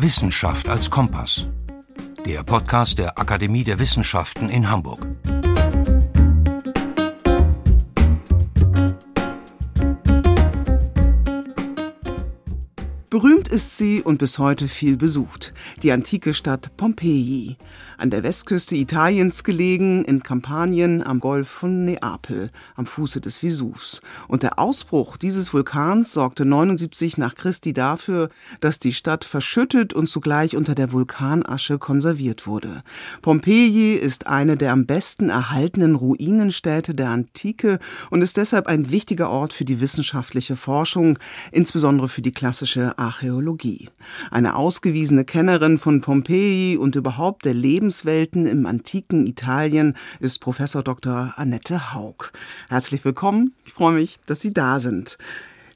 Wissenschaft als Kompass. Der Podcast der Akademie der Wissenschaften in Hamburg. Berühmt ist sie und bis heute viel besucht. Die antike Stadt Pompeji an der Westküste Italiens gelegen, in Kampanien am Golf von Neapel, am Fuße des Vesuvs. Und der Ausbruch dieses Vulkans sorgte 79 nach Christi dafür, dass die Stadt verschüttet und zugleich unter der Vulkanasche konserviert wurde. Pompeji ist eine der am besten erhaltenen Ruinenstädte der Antike und ist deshalb ein wichtiger Ort für die wissenschaftliche Forschung, insbesondere für die klassische Archäologie. Eine ausgewiesene Kennerin von Pompeji und überhaupt der Leben Lebenswelten im antiken Italien ist Professor Dr. Annette Haug. Herzlich willkommen. Ich freue mich, dass Sie da sind.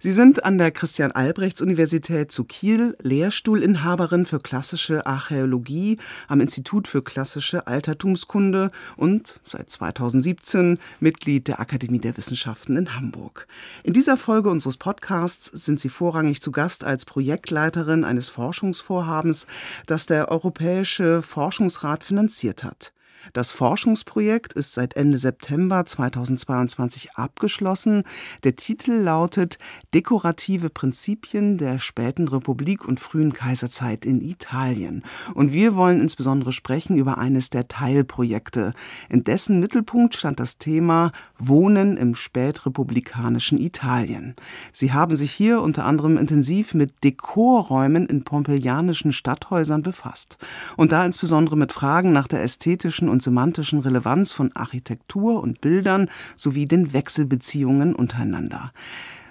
Sie sind an der Christian-Albrechts-Universität zu Kiel Lehrstuhlinhaberin für klassische Archäologie am Institut für klassische Altertumskunde und seit 2017 Mitglied der Akademie der Wissenschaften in Hamburg. In dieser Folge unseres Podcasts sind Sie vorrangig zu Gast als Projektleiterin eines Forschungsvorhabens, das der Europäische Forschungsrat finanziert hat. Das Forschungsprojekt ist seit Ende September 2022 abgeschlossen. Der Titel lautet Dekorative Prinzipien der späten Republik und frühen Kaiserzeit in Italien. Und wir wollen insbesondere sprechen über eines der Teilprojekte. In dessen Mittelpunkt stand das Thema Wohnen im spätrepublikanischen Italien. Sie haben sich hier unter anderem intensiv mit Dekorräumen in pompeianischen Stadthäusern befasst. Und da insbesondere mit Fragen nach der ästhetischen und semantischen Relevanz von Architektur und Bildern sowie den Wechselbeziehungen untereinander.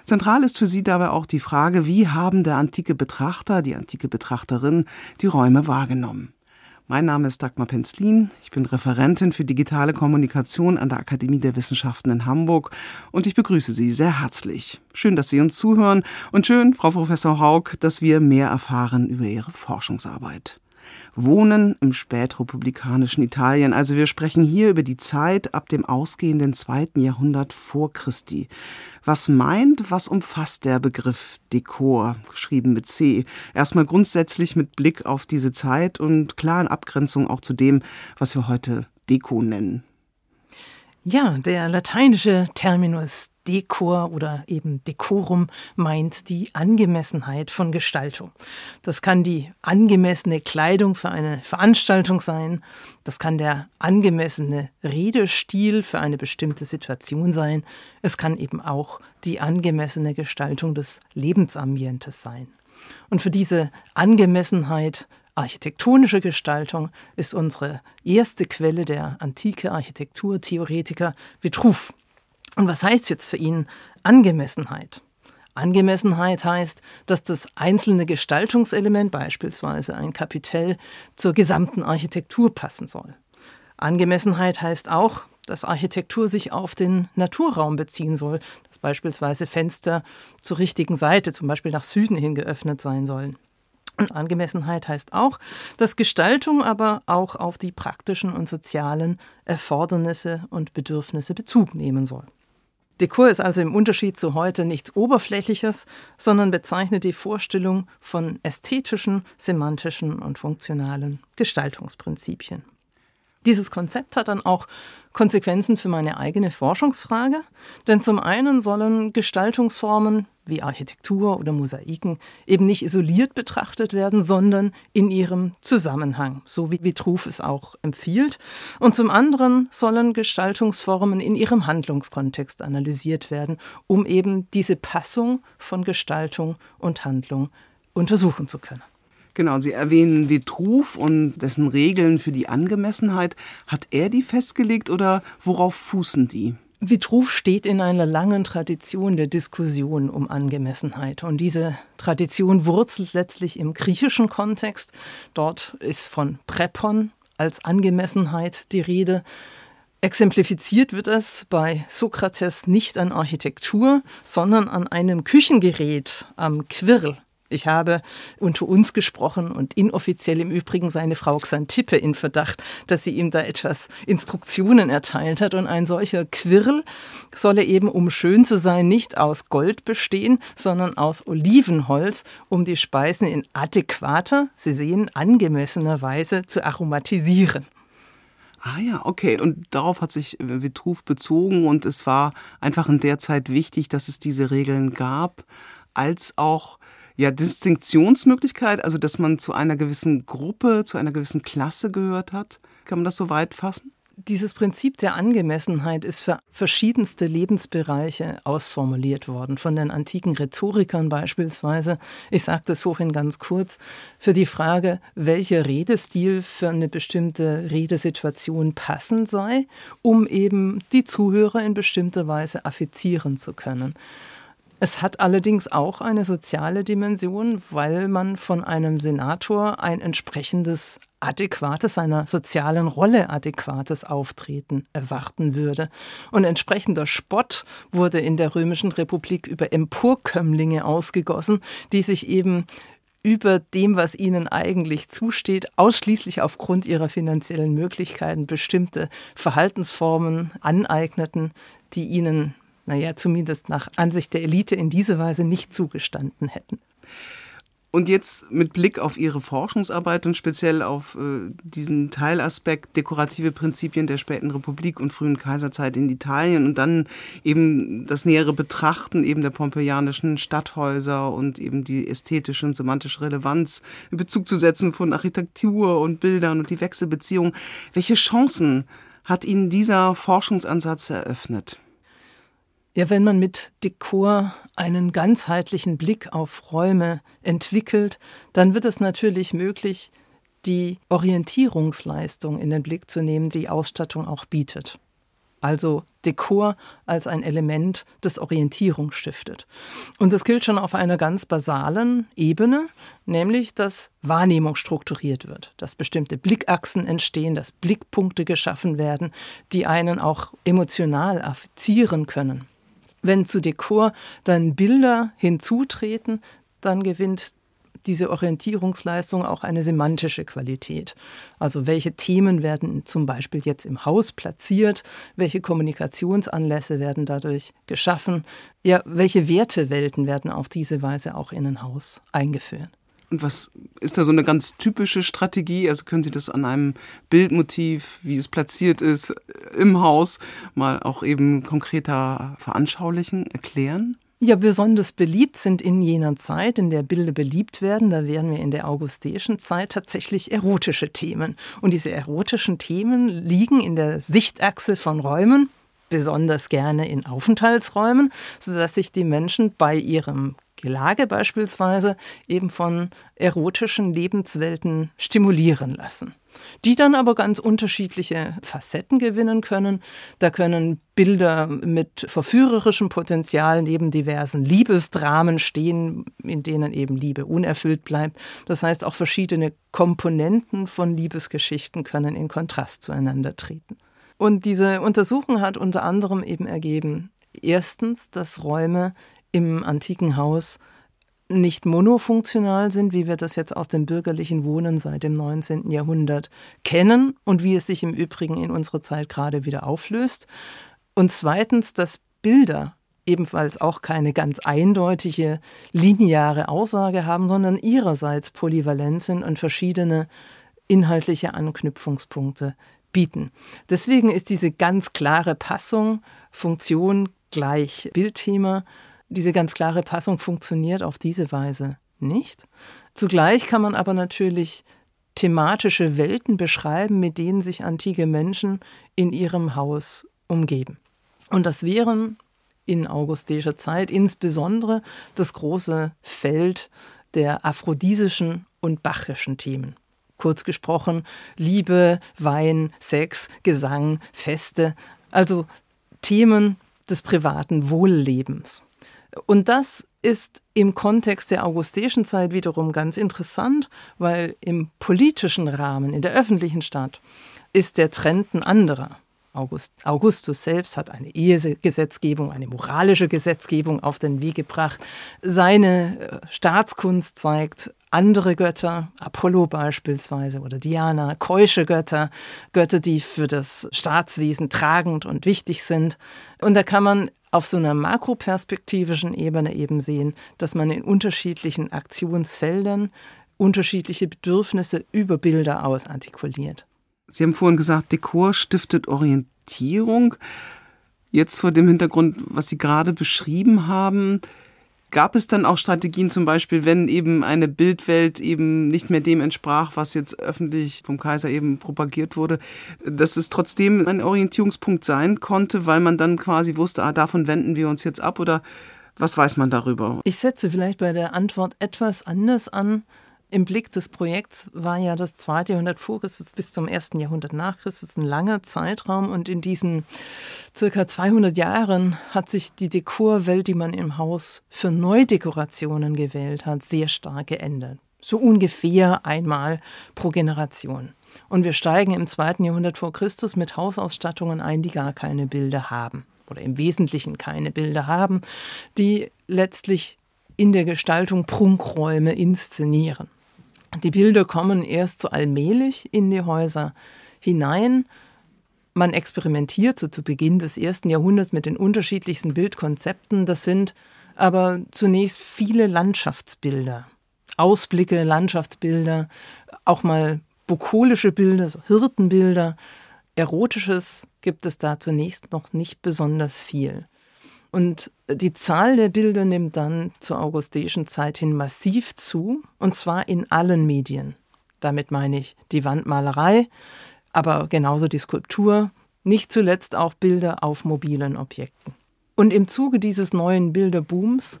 Zentral ist für sie dabei auch die Frage, wie haben der antike Betrachter, die antike Betrachterin die Räume wahrgenommen. Mein Name ist Dagmar Penzlin. Ich bin Referentin für digitale Kommunikation an der Akademie der Wissenschaften in Hamburg und ich begrüße Sie sehr herzlich. Schön, dass Sie uns zuhören und schön, Frau Professor Haug, dass wir mehr erfahren über Ihre Forschungsarbeit. Wohnen im spätrepublikanischen Italien. Also wir sprechen hier über die Zeit ab dem ausgehenden zweiten Jahrhundert vor Christi. Was meint, was umfasst der Begriff Dekor, geschrieben mit C? Erstmal grundsätzlich mit Blick auf diese Zeit und klar in Abgrenzung auch zu dem, was wir heute Deko nennen. Ja, der lateinische Terminus Dekor oder eben Decorum meint die Angemessenheit von Gestaltung. Das kann die angemessene Kleidung für eine Veranstaltung sein, das kann der angemessene Redestil für eine bestimmte Situation sein, es kann eben auch die angemessene Gestaltung des Lebensambientes sein. Und für diese Angemessenheit Architektonische Gestaltung ist unsere erste Quelle der antike Architekturtheoretiker Vitruv. Und was heißt jetzt für ihn Angemessenheit? Angemessenheit heißt, dass das einzelne Gestaltungselement, beispielsweise ein Kapitell, zur gesamten Architektur passen soll. Angemessenheit heißt auch, dass Architektur sich auf den Naturraum beziehen soll, dass beispielsweise Fenster zur richtigen Seite, zum Beispiel nach Süden hin geöffnet sein sollen. Und Angemessenheit heißt auch, dass Gestaltung aber auch auf die praktischen und sozialen Erfordernisse und Bedürfnisse Bezug nehmen soll. Dekor ist also im Unterschied zu heute nichts Oberflächliches, sondern bezeichnet die Vorstellung von ästhetischen, semantischen und funktionalen Gestaltungsprinzipien. Dieses Konzept hat dann auch Konsequenzen für meine eigene Forschungsfrage, denn zum einen sollen Gestaltungsformen wie Architektur oder Mosaiken eben nicht isoliert betrachtet werden, sondern in ihrem Zusammenhang, so wie Vitruv es auch empfiehlt. Und zum anderen sollen Gestaltungsformen in ihrem Handlungskontext analysiert werden, um eben diese Passung von Gestaltung und Handlung untersuchen zu können. Genau, Sie erwähnen Vitruv und dessen Regeln für die Angemessenheit. Hat er die festgelegt oder worauf fußen die? Vitruv steht in einer langen Tradition der Diskussion um Angemessenheit. Und diese Tradition wurzelt letztlich im griechischen Kontext. Dort ist von Prepon als Angemessenheit die Rede. Exemplifiziert wird es bei Sokrates nicht an Architektur, sondern an einem Küchengerät am Quirl Ich habe unter uns gesprochen und inoffiziell im Übrigen seine Frau Xantippe in Verdacht, dass sie ihm da etwas Instruktionen erteilt hat. Und ein solcher Quirl solle eben, um schön zu sein, nicht aus Gold bestehen, sondern aus Olivenholz, um die Speisen in adäquater, Sie sehen, angemessener Weise zu aromatisieren. Ah ja, okay. Und darauf hat sich äh, Vitruv bezogen und es war einfach in der Zeit wichtig, dass es diese Regeln gab, als auch ja, Distinktionsmöglichkeit, also dass man zu einer gewissen Gruppe, zu einer gewissen Klasse gehört hat. Kann man das so weit fassen? Dieses Prinzip der Angemessenheit ist für verschiedenste Lebensbereiche ausformuliert worden, von den antiken Rhetorikern beispielsweise. Ich sage das vorhin ganz kurz, für die Frage, welcher Redestil für eine bestimmte Redesituation passend sei, um eben die Zuhörer in bestimmter Weise affizieren zu können. Es hat allerdings auch eine soziale Dimension, weil man von einem Senator ein entsprechendes adäquates, einer sozialen Rolle adäquates Auftreten erwarten würde. Und entsprechender Spott wurde in der Römischen Republik über Emporkömmlinge ausgegossen, die sich eben über dem, was ihnen eigentlich zusteht, ausschließlich aufgrund ihrer finanziellen Möglichkeiten bestimmte Verhaltensformen aneigneten, die ihnen naja, zumindest nach Ansicht der Elite in diese Weise nicht zugestanden hätten. Und jetzt mit Blick auf Ihre Forschungsarbeit und speziell auf äh, diesen Teilaspekt dekorative Prinzipien der späten Republik und frühen Kaiserzeit in Italien und dann eben das nähere Betrachten eben der pompeianischen Stadthäuser und eben die ästhetische und semantische Relevanz in Bezug zu setzen von Architektur und Bildern und die Wechselbeziehungen. Welche Chancen hat Ihnen dieser Forschungsansatz eröffnet? Ja, wenn man mit Dekor einen ganzheitlichen Blick auf Räume entwickelt, dann wird es natürlich möglich, die Orientierungsleistung in den Blick zu nehmen, die Ausstattung auch bietet. Also Dekor als ein Element, das Orientierung stiftet. Und das gilt schon auf einer ganz basalen Ebene, nämlich dass Wahrnehmung strukturiert wird, dass bestimmte Blickachsen entstehen, dass Blickpunkte geschaffen werden, die einen auch emotional affizieren können. Wenn zu Dekor dann Bilder hinzutreten, dann gewinnt diese Orientierungsleistung auch eine semantische Qualität. Also welche Themen werden zum Beispiel jetzt im Haus platziert, welche Kommunikationsanlässe werden dadurch geschaffen, ja, welche Wertewelten werden auf diese Weise auch in ein Haus eingeführt. Und was ist da so eine ganz typische Strategie? Also können Sie das an einem Bildmotiv, wie es platziert ist, im Haus mal auch eben konkreter veranschaulichen, erklären? Ja, besonders beliebt sind in jener Zeit, in der Bilder beliebt werden, da wären wir in der augustischen Zeit tatsächlich erotische Themen. Und diese erotischen Themen liegen in der Sichtachse von Räumen, besonders gerne in Aufenthaltsräumen, sodass sich die Menschen bei ihrem Gelage beispielsweise eben von erotischen Lebenswelten stimulieren lassen, die dann aber ganz unterschiedliche Facetten gewinnen können. Da können Bilder mit verführerischem Potenzial neben diversen Liebesdramen stehen, in denen eben Liebe unerfüllt bleibt. Das heißt, auch verschiedene Komponenten von Liebesgeschichten können in Kontrast zueinander treten. Und diese Untersuchung hat unter anderem eben ergeben, erstens, dass Räume im antiken Haus nicht monofunktional sind, wie wir das jetzt aus dem bürgerlichen Wohnen seit dem 19. Jahrhundert kennen und wie es sich im Übrigen in unserer Zeit gerade wieder auflöst. Und zweitens, dass Bilder ebenfalls auch keine ganz eindeutige lineare Aussage haben, sondern ihrerseits polyvalent sind und verschiedene inhaltliche Anknüpfungspunkte bieten. Deswegen ist diese ganz klare Passung Funktion gleich Bildthema diese ganz klare Passung funktioniert auf diese Weise nicht. Zugleich kann man aber natürlich thematische Welten beschreiben, mit denen sich antike Menschen in ihrem Haus umgeben. Und das wären in augustischer Zeit insbesondere das große Feld der aphrodisischen und bachischen Themen. Kurz gesprochen, Liebe, Wein, Sex, Gesang, Feste, also Themen des privaten Wohllebens. Und das ist im Kontext der augustischen Zeit wiederum ganz interessant, weil im politischen Rahmen, in der öffentlichen Stadt, ist der Trend ein anderer. August, Augustus selbst hat eine Ehegesetzgebung, eine moralische Gesetzgebung auf den Weg gebracht. Seine äh, Staatskunst zeigt andere Götter, Apollo beispielsweise oder Diana, keusche Götter, Götter, die für das Staatswesen tragend und wichtig sind. Und da kann man auf so einer makroperspektivischen Ebene eben sehen, dass man in unterschiedlichen Aktionsfeldern unterschiedliche Bedürfnisse über Bilder aus artikuliert. Sie haben vorhin gesagt, Dekor stiftet Orientierung. Jetzt vor dem Hintergrund, was Sie gerade beschrieben haben, gab es dann auch Strategien, zum Beispiel, wenn eben eine Bildwelt eben nicht mehr dem entsprach, was jetzt öffentlich vom Kaiser eben propagiert wurde, dass es trotzdem ein Orientierungspunkt sein konnte, weil man dann quasi wusste, ah, davon wenden wir uns jetzt ab oder was weiß man darüber? Ich setze vielleicht bei der Antwort etwas anders an. Im Blick des Projekts war ja das zweite Jahrhundert vor Christus bis zum ersten Jahrhundert nach Christus ein langer Zeitraum und in diesen circa 200 Jahren hat sich die Dekorwelt, die man im Haus für Neudekorationen gewählt hat, sehr stark geändert. So ungefähr einmal pro Generation. Und wir steigen im zweiten Jahrhundert vor Christus mit Hausausstattungen ein, die gar keine Bilder haben oder im Wesentlichen keine Bilder haben, die letztlich in der Gestaltung Prunkräume inszenieren. Die Bilder kommen erst so allmählich in die Häuser hinein. Man experimentiert so zu Beginn des ersten Jahrhunderts mit den unterschiedlichsten Bildkonzepten. Das sind aber zunächst viele Landschaftsbilder, Ausblicke, Landschaftsbilder, auch mal bukolische Bilder, so Hirtenbilder. Erotisches gibt es da zunächst noch nicht besonders viel. Und die Zahl der Bilder nimmt dann zur augustischen Zeit hin massiv zu, und zwar in allen Medien. Damit meine ich die Wandmalerei, aber genauso die Skulptur, nicht zuletzt auch Bilder auf mobilen Objekten. Und im Zuge dieses neuen Bilderbooms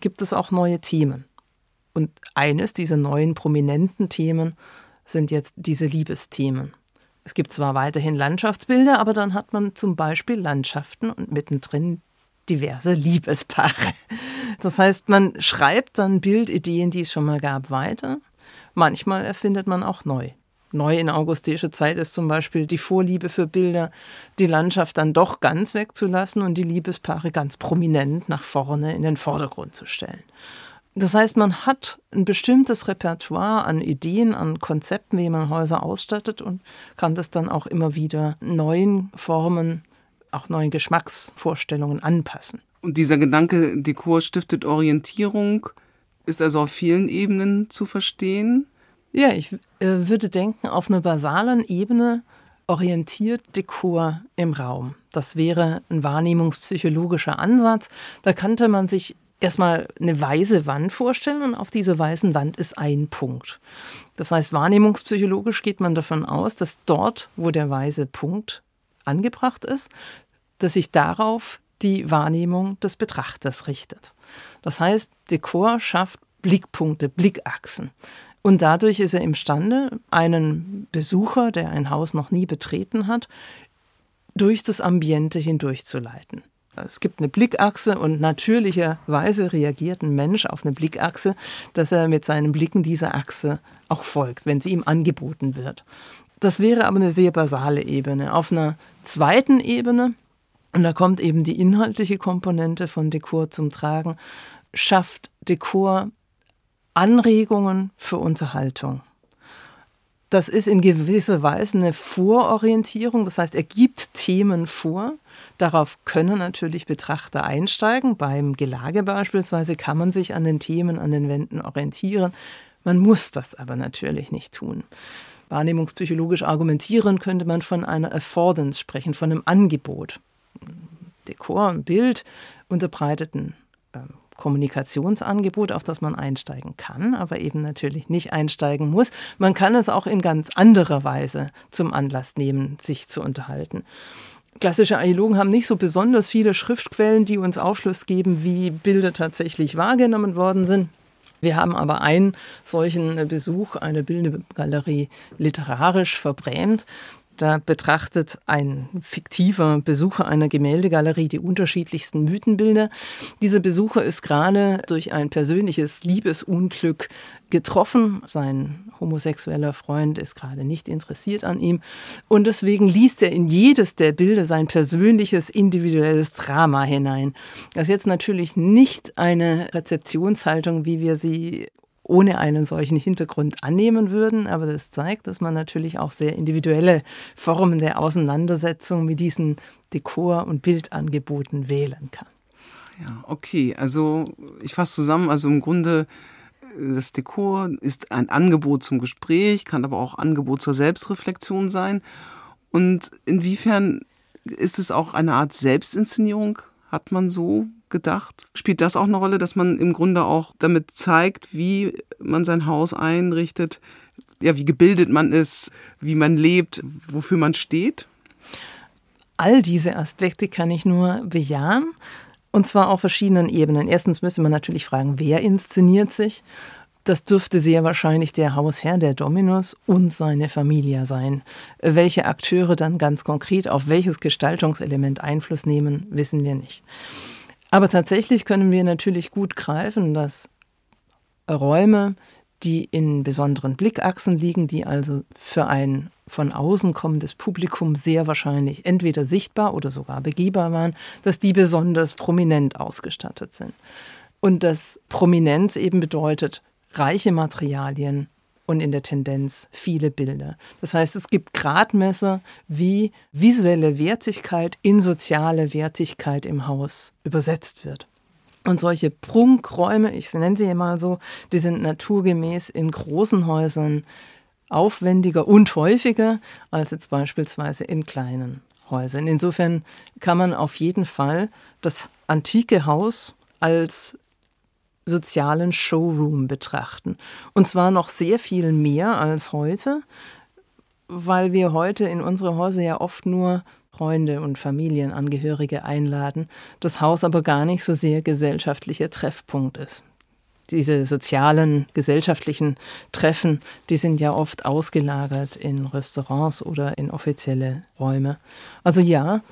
gibt es auch neue Themen. Und eines dieser neuen prominenten Themen sind jetzt diese Liebesthemen. Es gibt zwar weiterhin Landschaftsbilder, aber dann hat man zum Beispiel Landschaften und mittendrin diverse Liebespaare. Das heißt, man schreibt dann Bildideen, die es schon mal gab, weiter. Manchmal erfindet man auch neu. Neu in augustischer Zeit ist zum Beispiel die Vorliebe für Bilder, die Landschaft dann doch ganz wegzulassen und die Liebespaare ganz prominent nach vorne in den Vordergrund zu stellen. Das heißt, man hat ein bestimmtes Repertoire an Ideen, an Konzepten, wie man Häuser ausstattet und kann das dann auch immer wieder neuen Formen auch neuen Geschmacksvorstellungen anpassen. Und dieser Gedanke, Dekor stiftet Orientierung, ist also auf vielen Ebenen zu verstehen? Ja, ich äh, würde denken, auf einer basalen Ebene orientiert Dekor im Raum. Das wäre ein wahrnehmungspsychologischer Ansatz. Da könnte man sich erstmal eine weiße Wand vorstellen und auf dieser weißen Wand ist ein Punkt. Das heißt, wahrnehmungspsychologisch geht man davon aus, dass dort, wo der weiße Punkt angebracht ist, dass sich darauf die Wahrnehmung des Betrachters richtet. Das heißt, Dekor schafft Blickpunkte, Blickachsen. Und dadurch ist er imstande, einen Besucher, der ein Haus noch nie betreten hat, durch das Ambiente hindurchzuleiten. Es gibt eine Blickachse und natürlicherweise reagiert ein Mensch auf eine Blickachse, dass er mit seinen Blicken dieser Achse auch folgt, wenn sie ihm angeboten wird. Das wäre aber eine sehr basale Ebene. Auf einer zweiten Ebene und da kommt eben die inhaltliche Komponente von Dekor zum Tragen, schafft Dekor Anregungen für Unterhaltung. Das ist in gewisser Weise eine Vororientierung, das heißt, er gibt Themen vor. Darauf können natürlich Betrachter einsteigen. Beim Gelage beispielsweise kann man sich an den Themen, an den Wänden orientieren. Man muss das aber natürlich nicht tun. Wahrnehmungspsychologisch argumentieren könnte man von einer Affordance sprechen, von einem Angebot. Dekor und Bild unterbreiteten äh, Kommunikationsangebot, auf das man einsteigen kann, aber eben natürlich nicht einsteigen muss. Man kann es auch in ganz anderer Weise zum Anlass nehmen, sich zu unterhalten. Klassische Archäologen haben nicht so besonders viele Schriftquellen, die uns Aufschluss geben, wie Bilder tatsächlich wahrgenommen worden sind. Wir haben aber einen solchen Besuch, eine Bildegalerie literarisch verbrämt Da betrachtet ein fiktiver Besucher einer Gemäldegalerie die unterschiedlichsten Mythenbilder. Dieser Besucher ist gerade durch ein persönliches Liebesunglück getroffen. Sein homosexueller Freund ist gerade nicht interessiert an ihm. Und deswegen liest er in jedes der Bilder sein persönliches, individuelles Drama hinein. Das ist jetzt natürlich nicht eine Rezeptionshaltung, wie wir sie ohne einen solchen Hintergrund annehmen würden. Aber das zeigt, dass man natürlich auch sehr individuelle Formen der Auseinandersetzung mit diesen Dekor- und Bildangeboten wählen kann. Ja, okay. Also ich fasse zusammen, also im Grunde das Dekor ist ein Angebot zum Gespräch, kann aber auch Angebot zur Selbstreflexion sein. Und inwiefern ist es auch eine Art Selbstinszenierung? Hat man so gedacht? Spielt das auch eine Rolle, dass man im Grunde auch damit zeigt, wie man sein Haus einrichtet, ja, wie gebildet man ist, wie man lebt, wofür man steht? All diese Aspekte kann ich nur bejahen. Und zwar auf verschiedenen Ebenen. Erstens müsste man natürlich fragen, wer inszeniert sich? Das dürfte sehr wahrscheinlich der Hausherr der Dominus und seine Familie sein. Welche Akteure dann ganz konkret auf welches Gestaltungselement Einfluss nehmen, wissen wir nicht. Aber tatsächlich können wir natürlich gut greifen, dass Räume, die in besonderen Blickachsen liegen, die also für ein von außen kommendes Publikum sehr wahrscheinlich entweder sichtbar oder sogar begehbar waren, dass die besonders prominent ausgestattet sind. Und dass Prominenz eben bedeutet reiche Materialien, und in der Tendenz viele Bilder. Das heißt, es gibt Gradmesser, wie visuelle Wertigkeit in soziale Wertigkeit im Haus übersetzt wird. Und solche Prunkräume, ich nenne sie mal so, die sind naturgemäß in großen Häusern aufwendiger und häufiger als jetzt beispielsweise in kleinen Häusern. Insofern kann man auf jeden Fall das antike Haus als sozialen Showroom betrachten. Und zwar noch sehr viel mehr als heute, weil wir heute in unsere Häuser ja oft nur Freunde und Familienangehörige einladen, das Haus aber gar nicht so sehr gesellschaftlicher Treffpunkt ist. Diese sozialen, gesellschaftlichen Treffen, die sind ja oft ausgelagert in Restaurants oder in offizielle Räume. Also ja,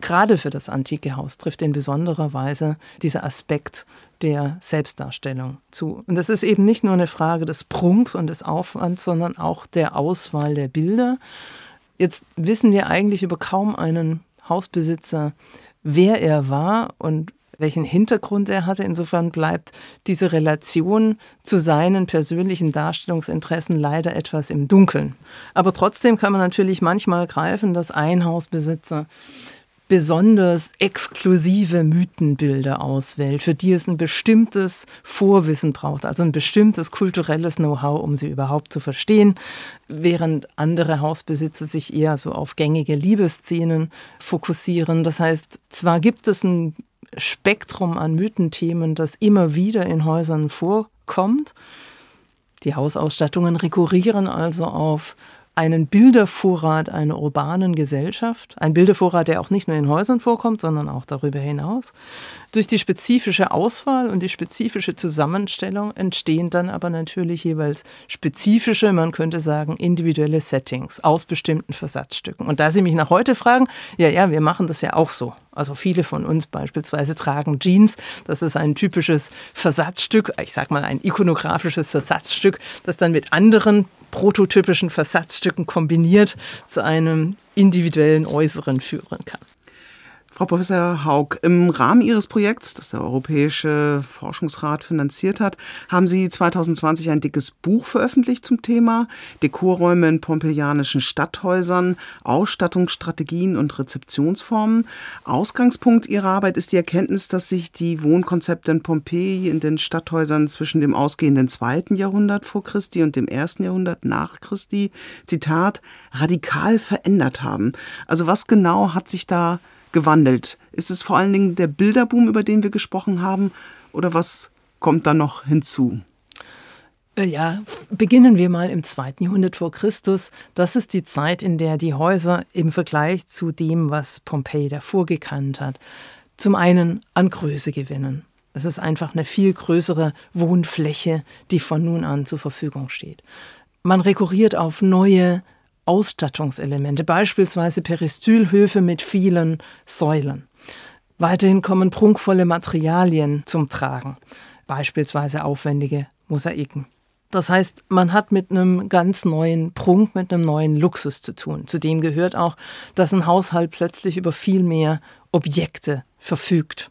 gerade für das antike Haus trifft in besonderer Weise dieser Aspekt der Selbstdarstellung zu. Und das ist eben nicht nur eine Frage des Prunks und des Aufwands, sondern auch der Auswahl der Bilder. Jetzt wissen wir eigentlich über kaum einen Hausbesitzer, wer er war und welchen Hintergrund er hatte. Insofern bleibt diese Relation zu seinen persönlichen Darstellungsinteressen leider etwas im Dunkeln. Aber trotzdem kann man natürlich manchmal greifen, dass ein Hausbesitzer besonders exklusive Mythenbilder auswählt, für die es ein bestimmtes Vorwissen braucht, also ein bestimmtes kulturelles Know-how, um sie überhaupt zu verstehen, während andere Hausbesitzer sich eher so auf gängige Liebesszenen fokussieren. Das heißt, zwar gibt es ein Spektrum an Mythenthemen, das immer wieder in Häusern vorkommt, die Hausausstattungen rekurrieren also auf einen Bildervorrat einer urbanen Gesellschaft, ein Bildervorrat, der auch nicht nur in Häusern vorkommt, sondern auch darüber hinaus. Durch die spezifische Auswahl und die spezifische Zusammenstellung entstehen dann aber natürlich jeweils spezifische, man könnte sagen, individuelle Settings aus bestimmten Versatzstücken. Und da Sie mich nach heute fragen, ja, ja, wir machen das ja auch so. Also viele von uns beispielsweise tragen Jeans. Das ist ein typisches Versatzstück, ich sag mal ein ikonografisches Versatzstück, das dann mit anderen prototypischen Versatzstücken kombiniert zu einem individuellen Äußeren führen kann. Frau Professor Haug, im Rahmen Ihres Projekts, das der Europäische Forschungsrat finanziert hat, haben Sie 2020 ein dickes Buch veröffentlicht zum Thema Dekorräume in pompeianischen Stadthäusern, Ausstattungsstrategien und Rezeptionsformen. Ausgangspunkt Ihrer Arbeit ist die Erkenntnis, dass sich die Wohnkonzepte in Pompeji in den Stadthäusern zwischen dem ausgehenden zweiten Jahrhundert vor Christi und dem ersten Jahrhundert nach Christi, Zitat, radikal verändert haben. Also was genau hat sich da gewandelt? Ist es vor allen Dingen der Bilderboom, über den wir gesprochen haben, oder was kommt da noch hinzu? Äh, ja, beginnen wir mal im zweiten Jahrhundert vor Christus. Das ist die Zeit, in der die Häuser im Vergleich zu dem, was Pompeji davor gekannt hat, zum einen an Größe gewinnen. Es ist einfach eine viel größere Wohnfläche, die von nun an zur Verfügung steht. Man rekurriert auf neue Ausstattungselemente, beispielsweise Peristylhöfe mit vielen Säulen. Weiterhin kommen prunkvolle Materialien zum Tragen, beispielsweise aufwendige Mosaiken. Das heißt, man hat mit einem ganz neuen Prunk, mit einem neuen Luxus zu tun. Zudem gehört auch, dass ein Haushalt plötzlich über viel mehr Objekte verfügt.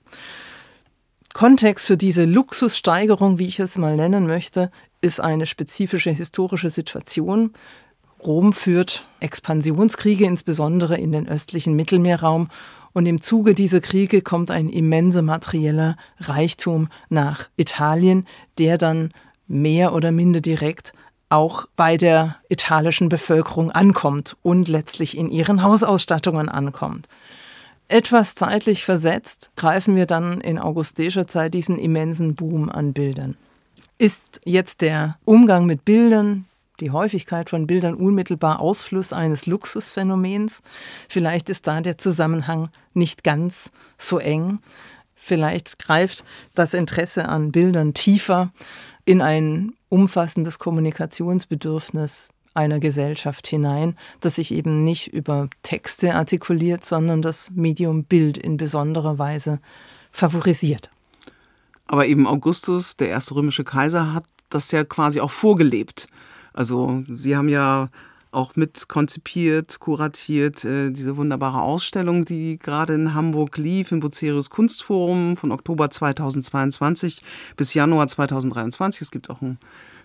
Kontext für diese Luxussteigerung, wie ich es mal nennen möchte, ist eine spezifische historische Situation. Rom führt Expansionskriege, insbesondere in den östlichen Mittelmeerraum, und im Zuge dieser Kriege kommt ein immenser materieller Reichtum nach Italien, der dann mehr oder minder direkt auch bei der italischen Bevölkerung ankommt und letztlich in ihren Hausausstattungen ankommt. Etwas zeitlich versetzt greifen wir dann in augustischer Zeit diesen immensen Boom an Bildern. Ist jetzt der Umgang mit Bildern, die Häufigkeit von Bildern unmittelbar Ausfluss eines Luxusphänomens? Vielleicht ist da der Zusammenhang nicht ganz so eng. Vielleicht greift das Interesse an Bildern tiefer in ein umfassendes Kommunikationsbedürfnis einer Gesellschaft hinein, das sich eben nicht über Texte artikuliert, sondern das Medium Bild in besonderer Weise favorisiert. Aber eben Augustus, der erste römische Kaiser, hat das ja quasi auch vorgelebt. Also Sie haben ja auch mit konzipiert, kuratiert, äh, diese wunderbare Ausstellung, die gerade in Hamburg lief, im Bucerius Kunstforum von Oktober 2022 bis Januar 2023. Es gibt auch einen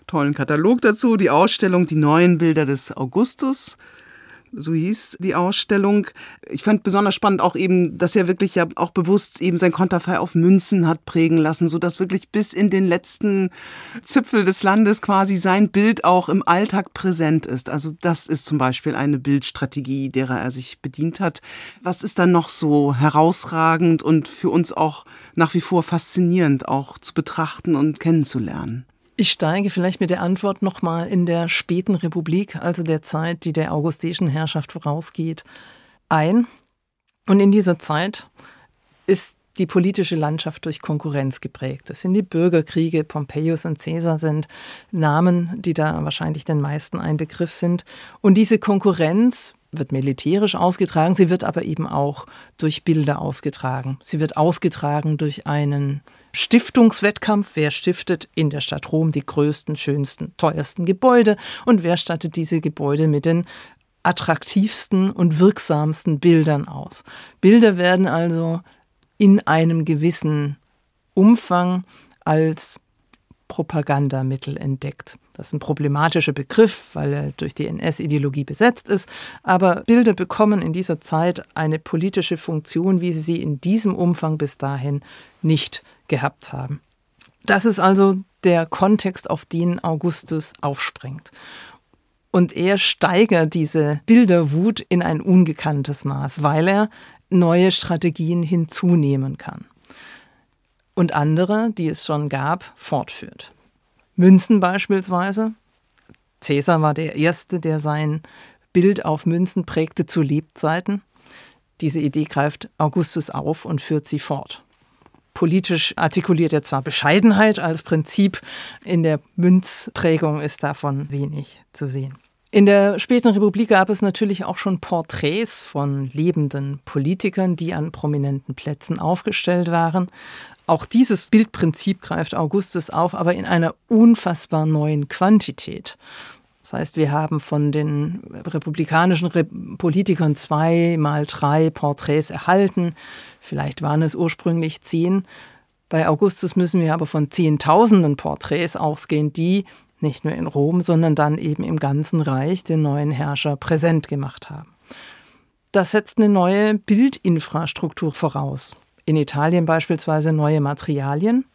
tollen Katalog dazu, die Ausstellung Die neuen Bilder des Augustus so hieß die Ausstellung. Ich fand besonders spannend auch eben, dass er wirklich ja auch bewusst eben sein Konterfei auf Münzen hat prägen lassen, so dass wirklich bis in den letzten Zipfel des Landes quasi sein Bild auch im Alltag präsent ist. Also das ist zum Beispiel eine Bildstrategie, derer er sich bedient hat. Was ist dann noch so herausragend und für uns auch nach wie vor faszinierend auch zu betrachten und kennenzulernen? Ich steige vielleicht mit der Antwort nochmal in der späten Republik, also der Zeit, die der augustischen Herrschaft vorausgeht, ein. Und in dieser Zeit ist die politische Landschaft durch Konkurrenz geprägt. Das sind die Bürgerkriege, Pompeius und Caesar sind Namen, die da wahrscheinlich den meisten ein Begriff sind. Und diese Konkurrenz wird militärisch ausgetragen, sie wird aber eben auch durch Bilder ausgetragen. Sie wird ausgetragen durch einen Stiftungswettkampf. Wer stiftet in der Stadt Rom die größten, schönsten, teuersten Gebäude und wer stattet diese Gebäude mit den attraktivsten und wirksamsten Bildern aus. Bilder werden also in einem gewissen Umfang als Propagandamittel entdeckt. Das ist ein problematischer Begriff, weil er durch die NS-Ideologie besetzt ist. Aber Bilder bekommen in dieser Zeit eine politische Funktion, wie sie sie in diesem Umfang bis dahin nicht gehabt haben. Das ist also der Kontext, auf den Augustus aufspringt. Und er steigert diese Bilderwut in ein ungekanntes Maß, weil er neue Strategien hinzunehmen kann. Und andere, die es schon gab, fortführt. Münzen beispielsweise. Cäsar war der Erste, der sein Bild auf Münzen prägte zu Lebzeiten. Diese Idee greift Augustus auf und führt sie fort. Politisch artikuliert er zwar Bescheidenheit als Prinzip, in der Münzprägung ist davon wenig zu sehen. In der späten Republik gab es natürlich auch schon Porträts von lebenden Politikern, die an prominenten Plätzen aufgestellt waren. Auch dieses Bildprinzip greift Augustus auf, aber in einer unfassbar neuen Quantität. Das heißt, wir haben von den republikanischen Politikern zwei mal drei Porträts erhalten. Vielleicht waren es ursprünglich zehn. Bei Augustus müssen wir aber von Zehntausenden Porträts ausgehen, die nicht nur in Rom, sondern dann eben im ganzen Reich den neuen Herrscher präsent gemacht haben. Das setzt eine neue Bildinfrastruktur voraus in Italien beispielsweise neue Materialien.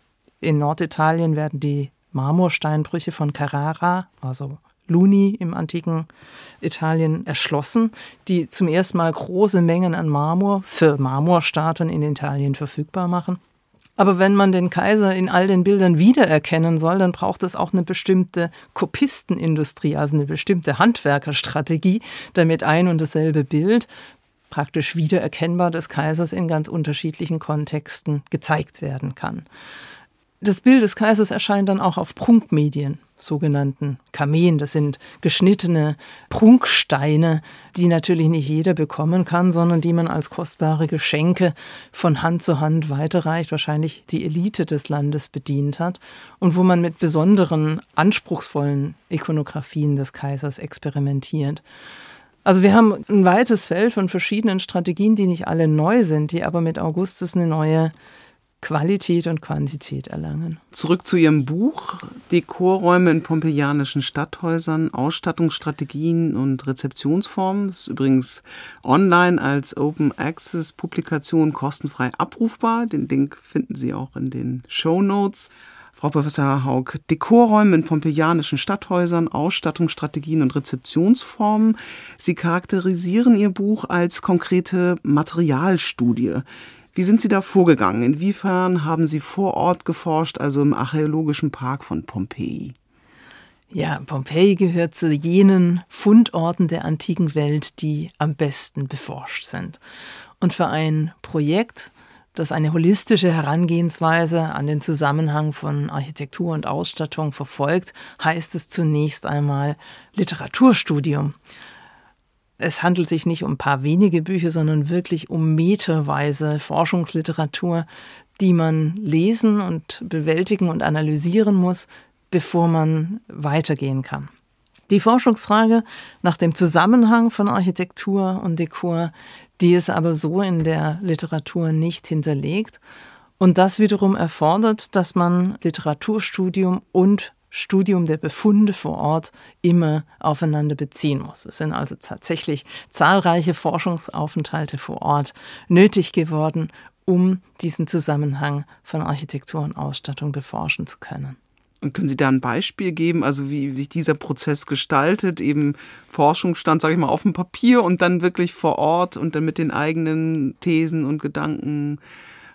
In Norditalien werden die Marmorsteinbrüche von Carrara, also Luni im antiken Italien, erschlossen, die zum ersten Mal große Mengen an Marmor für Marmorstatuen in Italien verfügbar machen. Aber wenn man den Kaiser in all den Bildern wiedererkennen soll, dann braucht es auch eine bestimmte Kopistenindustrie, also eine bestimmte Handwerkerstrategie, damit ein und dasselbe Bild praktisch wiedererkennbar des Kaisers in ganz unterschiedlichen Kontexten gezeigt werden kann. Das Bild des Kaisers erscheint dann auch auf Prunkmedien, sogenannten Kameen. Das sind geschnittene Prunksteine, die natürlich nicht jeder bekommen kann, sondern die man als kostbare Geschenke von Hand zu Hand weiterreicht, wahrscheinlich die Elite des Landes bedient hat und wo man mit besonderen, anspruchsvollen Ikonografien des Kaisers experimentiert. Also wir haben ein weites Feld von verschiedenen Strategien, die nicht alle neu sind, die aber mit Augustus eine neue Qualität und Quantität erlangen. Zurück zu Ihrem Buch. Dekorräume in pompeianischen Stadthäusern, Ausstattungsstrategien und Rezeptionsformen. Das ist übrigens online als Open Access Publikation kostenfrei abrufbar. Den Link finden Sie auch in den Show Notes. Frau Professor Haug, Dekorräume in pompeianischen Stadthäusern, Ausstattungsstrategien und Rezeptionsformen. Sie charakterisieren Ihr Buch als konkrete Materialstudie. Wie sind Sie da vorgegangen? Inwiefern haben Sie vor Ort geforscht, also im archäologischen Park von Pompeji? Ja, Pompeji gehört zu jenen Fundorten der antiken Welt, die am besten beforscht sind. Und für ein Projekt, das eine holistische Herangehensweise an den Zusammenhang von Architektur und Ausstattung verfolgt, heißt es zunächst einmal Literaturstudium. Es handelt sich nicht um ein paar wenige Bücher, sondern wirklich um meterweise Forschungsliteratur, die man lesen und bewältigen und analysieren muss, bevor man weitergehen kann. Die Forschungsfrage nach dem Zusammenhang von Architektur und Dekor, die ist aber so in der Literatur nicht hinterlegt. Und das wiederum erfordert, dass man Literaturstudium und Studium der Befunde vor Ort immer aufeinander beziehen muss. Es sind also tatsächlich zahlreiche Forschungsaufenthalte vor Ort nötig geworden, um diesen Zusammenhang von Architektur und Ausstattung beforschen zu können. Und können Sie da ein Beispiel geben, also wie sich dieser Prozess gestaltet? Eben Forschungsstand, sage ich mal, auf dem Papier und dann wirklich vor Ort und dann mit den eigenen Thesen und Gedanken,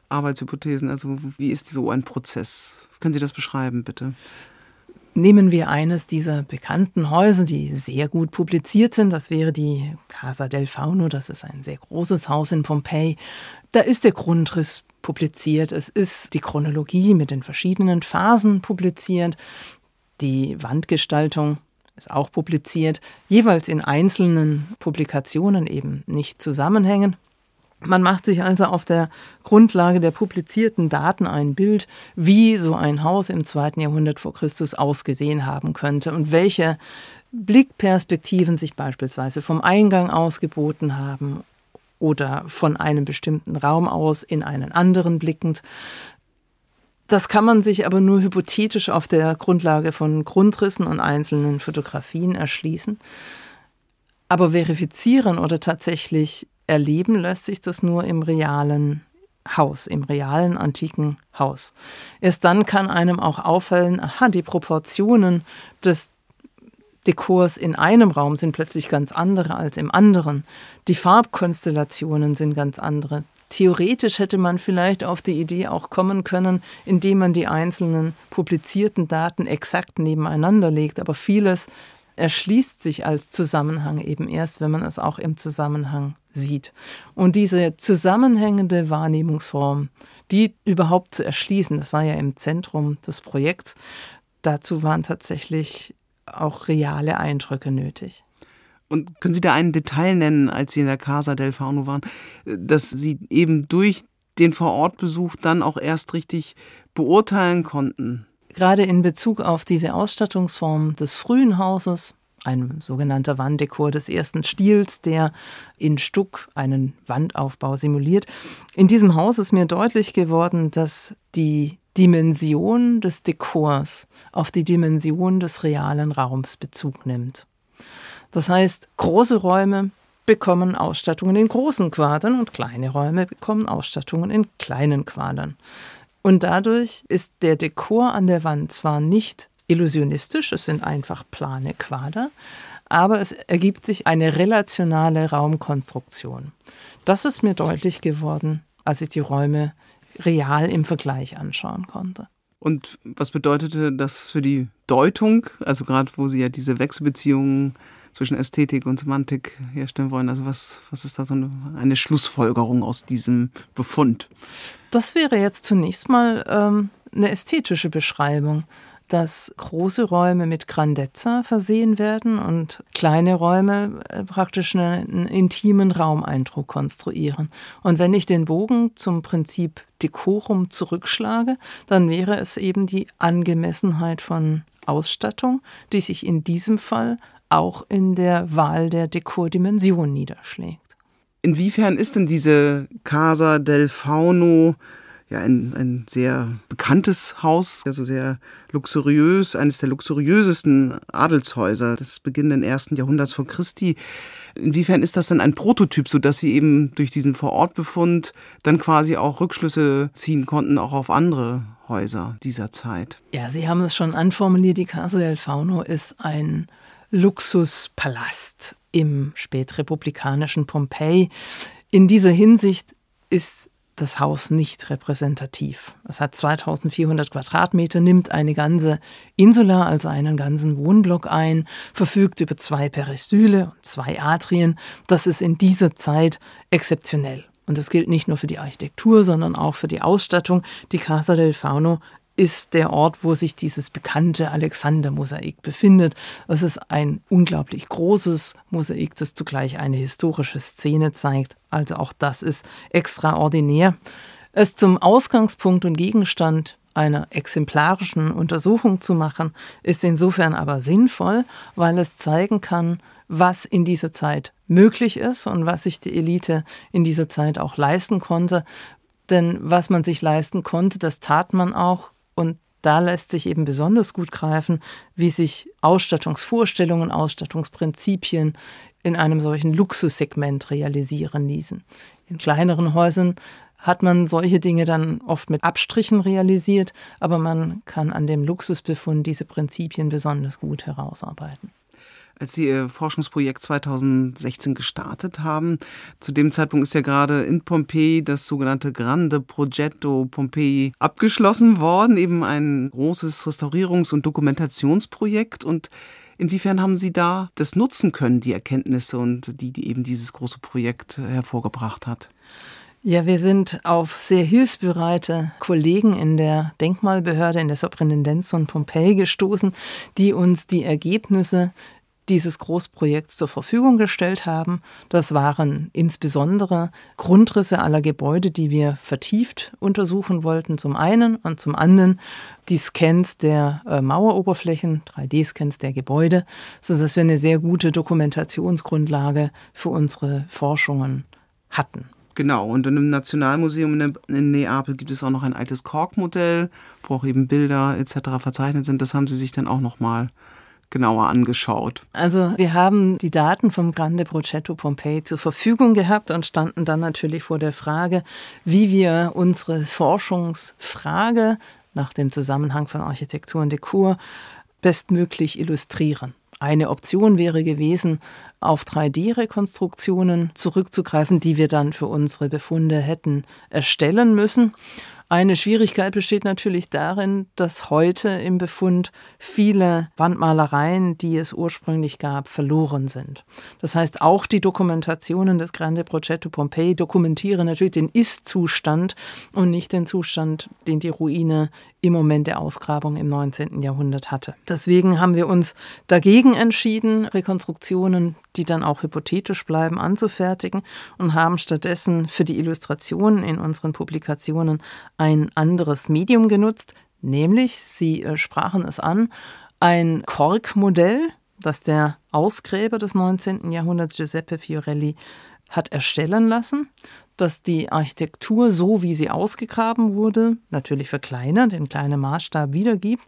Arbeitshypothesen. Also wie ist so ein Prozess? Können Sie das beschreiben, bitte? Nehmen wir eines dieser bekannten Häuser, die sehr gut publiziert sind. Das wäre die Casa del Fauno. Das ist ein sehr großes Haus in Pompeji. Da ist der Grundriss publiziert. Es ist die Chronologie mit den verschiedenen Phasen publiziert. Die Wandgestaltung ist auch publiziert, jeweils in einzelnen Publikationen eben nicht zusammenhängen. Man macht sich also auf der Grundlage der publizierten Daten ein Bild, wie so ein Haus im zweiten Jahrhundert vor Christus ausgesehen haben könnte und welche Blickperspektiven sich beispielsweise vom Eingang ausgeboten haben oder von einem bestimmten Raum aus in einen anderen blickend. Das kann man sich aber nur hypothetisch auf der Grundlage von Grundrissen und einzelnen Fotografien erschließen. Aber verifizieren oder tatsächlich erleben lässt sich das nur im realen Haus, im realen antiken Haus. Erst dann kann einem auch auffallen, aha, die Proportionen des Dekors in einem Raum sind plötzlich ganz andere als im anderen. Die Farbkonstellationen sind ganz andere. Theoretisch hätte man vielleicht auf die Idee auch kommen können, indem man die einzelnen publizierten Daten exakt nebeneinander legt, aber vieles erschließt sich als Zusammenhang eben erst, wenn man es auch im Zusammenhang sieht. Und diese zusammenhängende Wahrnehmungsform, die überhaupt zu erschließen, das war ja im Zentrum des Projekts, dazu waren tatsächlich auch reale Eindrücke nötig. Und können Sie da ein Detail nennen, als Sie in der Casa del Fauno waren, dass Sie eben durch den Vorortbesuch dann auch erst richtig beurteilen konnten, Gerade in Bezug auf diese Ausstattungsform des frühen Hauses, ein sogenannter Wanddekor des ersten Stils, der in Stuck einen Wandaufbau simuliert. In diesem Haus ist mir deutlich geworden, dass die Dimension des Dekors auf die Dimension des realen Raums Bezug nimmt. Das heißt, große Räume bekommen Ausstattungen in großen Quadern und kleine Räume bekommen Ausstattungen in kleinen Quadern. Und dadurch ist der Dekor an der Wand zwar nicht illusionistisch, es sind einfach plane Quader, aber es ergibt sich eine relationale Raumkonstruktion. Das ist mir deutlich geworden, als ich die Räume real im Vergleich anschauen konnte. Und was bedeutete das für die Deutung? Also gerade wo Sie ja diese Wechselbeziehungen zwischen Ästhetik und Semantik herstellen wollen. Also was, was ist da so eine, eine Schlussfolgerung aus diesem Befund? Das wäre jetzt zunächst mal ähm, eine ästhetische Beschreibung dass große Räume mit Grandezza versehen werden und kleine Räume äh, praktisch einen intimen Raumeindruck konstruieren. Und wenn ich den Bogen zum Prinzip Dekorum zurückschlage, dann wäre es eben die Angemessenheit von Ausstattung, die sich in diesem Fall auch in der Wahl der Dekordimension niederschlägt. Inwiefern ist denn diese Casa del Fauno ja ein, ein sehr bekanntes Haus, also sehr luxuriös, eines der luxuriösesten Adelshäuser des beginnenden ersten Jahrhunderts vor Christi. Inwiefern ist das dann ein Prototyp, so dass Sie eben durch diesen Vorortbefund dann quasi auch Rückschlüsse ziehen konnten, auch auf andere Häuser dieser Zeit? Ja, Sie haben es schon anformuliert, die Casa del Fauno ist ein Luxuspalast im spätrepublikanischen Pompeji. In dieser Hinsicht ist das Haus nicht repräsentativ. Es hat 2400 Quadratmeter, nimmt eine ganze Insula, also einen ganzen Wohnblock ein, verfügt über zwei Peristyle und zwei Atrien. Das ist in dieser Zeit exzeptionell. Und das gilt nicht nur für die Architektur, sondern auch für die Ausstattung. Die Casa del Fauno ist der Ort, wo sich dieses bekannte Alexander-Mosaik befindet. Es ist ein unglaublich großes Mosaik, das zugleich eine historische Szene zeigt. Also auch das ist extraordinär. Es zum Ausgangspunkt und Gegenstand einer exemplarischen Untersuchung zu machen, ist insofern aber sinnvoll, weil es zeigen kann, was in dieser Zeit möglich ist und was sich die Elite in dieser Zeit auch leisten konnte. Denn was man sich leisten konnte, das tat man auch und da lässt sich eben besonders gut greifen, wie sich Ausstattungsvorstellungen, Ausstattungsprinzipien in einem solchen Luxussegment realisieren ließen. In kleineren Häusern hat man solche Dinge dann oft mit Abstrichen realisiert, aber man kann an dem Luxusbefund diese Prinzipien besonders gut herausarbeiten als Sie Ihr Forschungsprojekt 2016 gestartet haben. Zu dem Zeitpunkt ist ja gerade in Pompeji das sogenannte Grande Progetto Pompeji abgeschlossen worden, eben ein großes Restaurierungs- und Dokumentationsprojekt. Und inwiefern haben Sie da das nutzen können, die Erkenntnisse und die, die eben dieses große Projekt hervorgebracht hat? Ja, wir sind auf sehr hilfsbereite Kollegen in der Denkmalbehörde, in der Superintendenz von Pompeji gestoßen, die uns die Ergebnisse dieses Großprojekts zur Verfügung gestellt haben. Das waren insbesondere Grundrisse aller Gebäude, die wir vertieft untersuchen wollten, zum einen und zum anderen die Scans der äh, Maueroberflächen, 3D-Scans der Gebäude, sodass wir eine sehr gute Dokumentationsgrundlage für unsere Forschungen hatten. Genau, und im Nationalmuseum in, in Neapel gibt es auch noch ein altes Korkmodell, wo auch eben Bilder etc. verzeichnet sind. Das haben Sie sich dann auch nochmal genauer angeschaut? Also wir haben die Daten vom Grande Progetto Pompeii zur Verfügung gehabt und standen dann natürlich vor der Frage, wie wir unsere Forschungsfrage nach dem Zusammenhang von Architektur und Dekor bestmöglich illustrieren. Eine Option wäre gewesen, auf 3D-Rekonstruktionen zurückzugreifen, die wir dann für unsere Befunde hätten erstellen müssen. Eine Schwierigkeit besteht natürlich darin, dass heute im Befund viele Wandmalereien, die es ursprünglich gab, verloren sind. Das heißt, auch die Dokumentationen des Grande Progetto Pompeii dokumentieren natürlich den Ist-Zustand und nicht den Zustand, den die Ruine im Moment der Ausgrabung im 19. Jahrhundert hatte. Deswegen haben wir uns dagegen entschieden, Rekonstruktionen, die dann auch hypothetisch bleiben, anzufertigen und haben stattdessen für die Illustrationen in unseren Publikationen ein anderes Medium genutzt, nämlich, Sie äh, sprachen es an, ein Korkmodell, das der Ausgräber des 19. Jahrhunderts Giuseppe Fiorelli hat erstellen lassen dass die Architektur, so wie sie ausgegraben wurde, natürlich verkleinert, in kleinem Maßstab wiedergibt.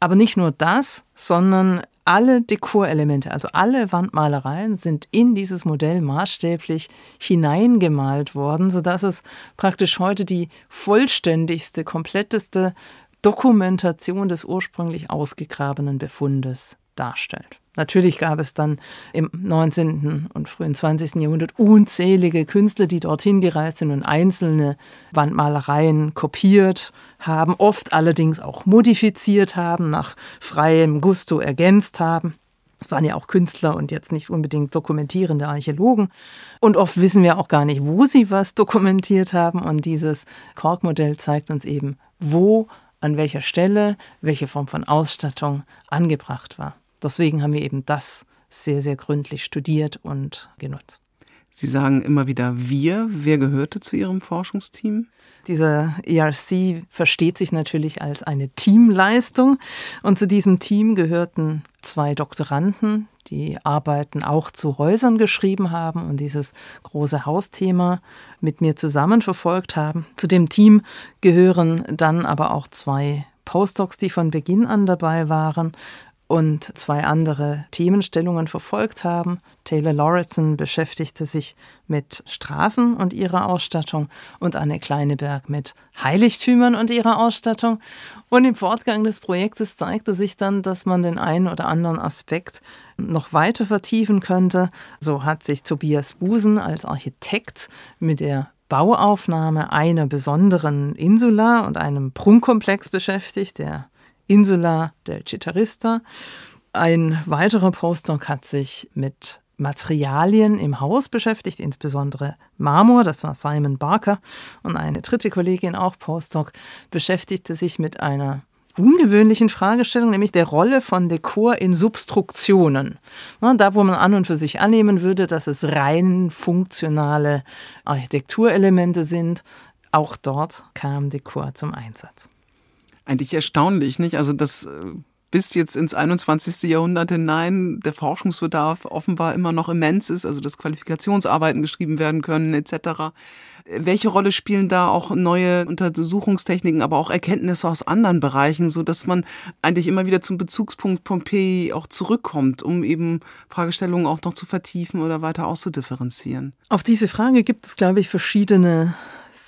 Aber nicht nur das, sondern alle Dekorelemente, also alle Wandmalereien sind in dieses Modell maßstäblich hineingemalt worden, sodass es praktisch heute die vollständigste, kompletteste Dokumentation des ursprünglich ausgegrabenen Befundes darstellt. Natürlich gab es dann im 19. und frühen 20. Jahrhundert unzählige Künstler, die dorthin gereist sind und einzelne Wandmalereien kopiert haben, oft allerdings auch modifiziert haben, nach freiem Gusto ergänzt haben. Es waren ja auch Künstler und jetzt nicht unbedingt dokumentierende Archäologen. Und oft wissen wir auch gar nicht, wo sie was dokumentiert haben. Und dieses Kork-Modell zeigt uns eben, wo, an welcher Stelle, welche Form von Ausstattung angebracht war. Deswegen haben wir eben das sehr, sehr gründlich studiert und genutzt. Sie sagen immer wieder wir. Wer gehörte zu Ihrem Forschungsteam? Dieser ERC versteht sich natürlich als eine Teamleistung. Und zu diesem Team gehörten zwei Doktoranden, die Arbeiten auch zu Häusern geschrieben haben und dieses große Hausthema mit mir zusammen verfolgt haben. Zu dem Team gehören dann aber auch zwei Postdocs, die von Beginn an dabei waren und zwei andere Themenstellungen verfolgt haben. Taylor Lauritsen beschäftigte sich mit Straßen und ihrer Ausstattung und Anne Kleineberg mit Heiligtümern und ihrer Ausstattung. Und im Fortgang des Projektes zeigte sich dann, dass man den einen oder anderen Aspekt noch weiter vertiefen könnte. So hat sich Tobias Busen als Architekt mit der Bauaufnahme einer besonderen Insula und einem Prunkkomplex beschäftigt, der Insula del Citarista. Ein weiterer Postdoc hat sich mit Materialien im Haus beschäftigt, insbesondere Marmor, das war Simon Barker. Und eine dritte Kollegin, auch Postdoc, beschäftigte sich mit einer ungewöhnlichen Fragestellung, nämlich der Rolle von Dekor in Substruktionen. Da, wo man an und für sich annehmen würde, dass es rein funktionale Architekturelemente sind, auch dort kam Dekor zum Einsatz eigentlich erstaunlich, nicht? Also das äh, bis jetzt ins 21. Jahrhundert hinein der Forschungsbedarf offenbar immer noch immens ist, also dass Qualifikationsarbeiten geschrieben werden können etc. Welche Rolle spielen da auch neue Untersuchungstechniken, aber auch Erkenntnisse aus anderen Bereichen, so dass man eigentlich immer wieder zum Bezugspunkt Pompeji auch zurückkommt, um eben Fragestellungen auch noch zu vertiefen oder weiter auszudifferenzieren? Auf diese Frage gibt es, glaube ich, verschiedene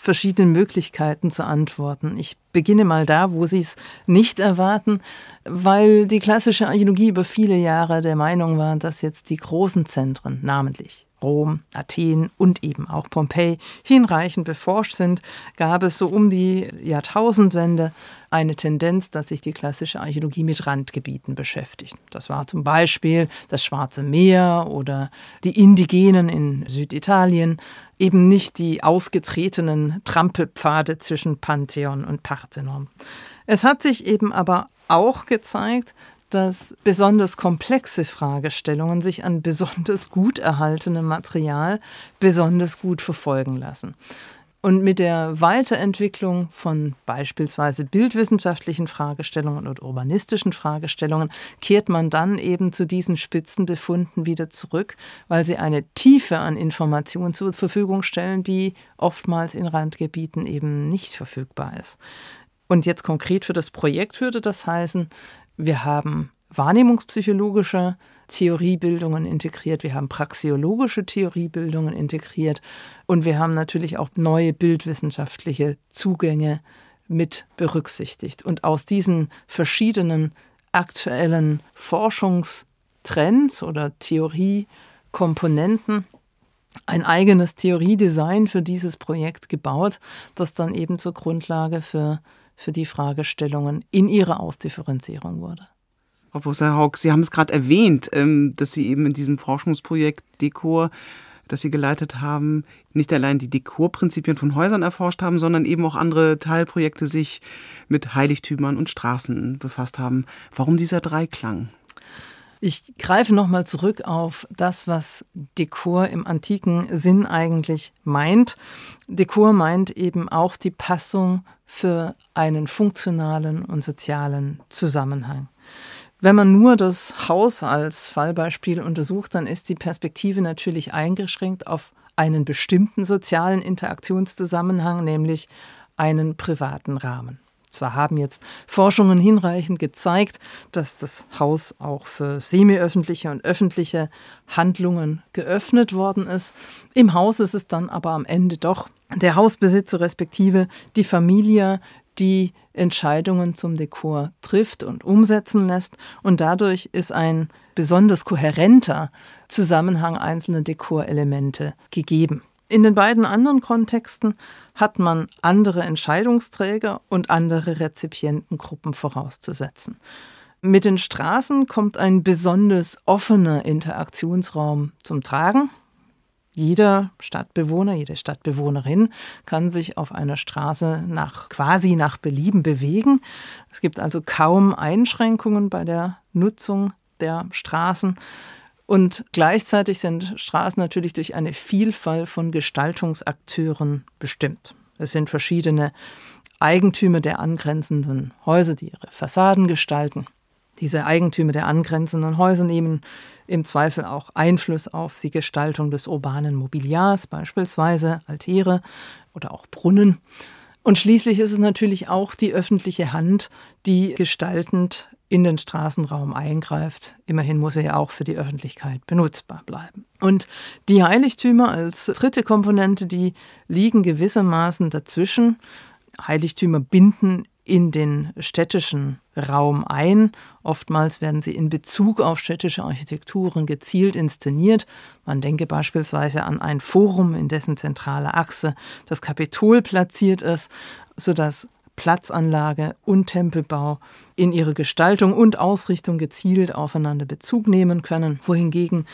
verschiedenen Möglichkeiten zu antworten. Ich beginne mal da, wo Sie es nicht erwarten, weil die klassische Archäologie über viele Jahre der Meinung war, dass jetzt die großen Zentren, namentlich Rom, Athen und eben auch Pompeji hinreichend beforscht sind, gab es so um die Jahrtausendwende eine Tendenz, dass sich die klassische Archäologie mit Randgebieten beschäftigt. Das war zum Beispiel das Schwarze Meer oder die Indigenen in Süditalien, eben nicht die ausgetretenen Trampelpfade zwischen Pantheon und Parthenon. Es hat sich eben aber auch gezeigt, dass besonders komplexe Fragestellungen sich an besonders gut erhaltenem Material besonders gut verfolgen lassen. Und mit der Weiterentwicklung von beispielsweise bildwissenschaftlichen Fragestellungen und urbanistischen Fragestellungen kehrt man dann eben zu diesen Spitzenbefunden wieder zurück, weil sie eine Tiefe an Informationen zur Verfügung stellen, die oftmals in Randgebieten eben nicht verfügbar ist. Und jetzt konkret für das Projekt würde das heißen, wir haben wahrnehmungspsychologische Theoriebildungen integriert, wir haben praxiologische Theoriebildungen integriert und wir haben natürlich auch neue bildwissenschaftliche Zugänge mit berücksichtigt. Und aus diesen verschiedenen aktuellen Forschungstrends oder Theoriekomponenten ein eigenes Theoriedesign für dieses Projekt gebaut, das dann eben zur Grundlage für, für die Fragestellungen in ihrer Ausdifferenzierung wurde. Frau Professor Haug, Sie haben es gerade erwähnt, ähm, dass Sie eben in diesem Forschungsprojekt Dekor, das Sie geleitet haben, nicht allein die Dekorprinzipien von Häusern erforscht haben, sondern eben auch andere Teilprojekte sich mit Heiligtümern und Straßen befasst haben. Warum dieser Dreiklang? Ich greife nochmal zurück auf das, was Dekor im antiken Sinn eigentlich meint. Dekor meint eben auch die Passung für einen funktionalen und sozialen Zusammenhang. Wenn man nur das Haus als Fallbeispiel untersucht, dann ist die Perspektive natürlich eingeschränkt auf einen bestimmten sozialen Interaktionszusammenhang, nämlich einen privaten Rahmen. Zwar haben jetzt Forschungen hinreichend gezeigt, dass das Haus auch für semiöffentliche und öffentliche Handlungen geöffnet worden ist. Im Haus ist es dann aber am Ende doch der Hausbesitzer respektive die Familie, die Entscheidungen zum Dekor trifft und umsetzen lässt. Und dadurch ist ein besonders kohärenter Zusammenhang einzelner Dekorelemente gegeben. In den beiden anderen Kontexten hat man andere Entscheidungsträger und andere Rezipientengruppen vorauszusetzen. Mit den Straßen kommt ein besonders offener Interaktionsraum zum Tragen. Jeder Stadtbewohner, jede Stadtbewohnerin kann sich auf einer Straße nach quasi nach Belieben bewegen. Es gibt also kaum Einschränkungen bei der Nutzung der Straßen. Und gleichzeitig sind Straßen natürlich durch eine Vielfalt von Gestaltungsakteuren bestimmt. Es sind verschiedene Eigentümer der angrenzenden Häuser, die ihre Fassaden gestalten. Diese Eigentümer der angrenzenden Häuser nehmen im Zweifel auch Einfluss auf die Gestaltung des urbanen Mobiliars, beispielsweise Altäre oder auch Brunnen. Und schließlich ist es natürlich auch die öffentliche Hand, die gestaltend in den Straßenraum eingreift. Immerhin muss er ja auch für die Öffentlichkeit benutzbar bleiben. Und die Heiligtümer als dritte Komponente, die liegen gewissermaßen dazwischen. Heiligtümer binden in den städtischen Raum ein. Oftmals werden sie in Bezug auf städtische Architekturen gezielt inszeniert. Man denke beispielsweise an ein Forum, in dessen zentrale Achse das Kapitol platziert ist, sodass Platzanlage und Tempelbau in ihre Gestaltung und Ausrichtung gezielt aufeinander Bezug nehmen können, wohingegen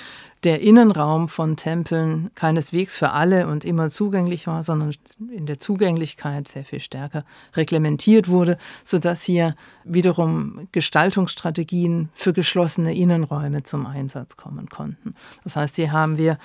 der Innenraum von Tempeln keineswegs für alle und immer zugänglich war, sondern in der Zugänglichkeit sehr viel stärker reglementiert wurde, sodass hier wiederum Gestaltungsstrategien für geschlossene Innenräume zum Einsatz kommen konnten. Das heißt, hier haben wir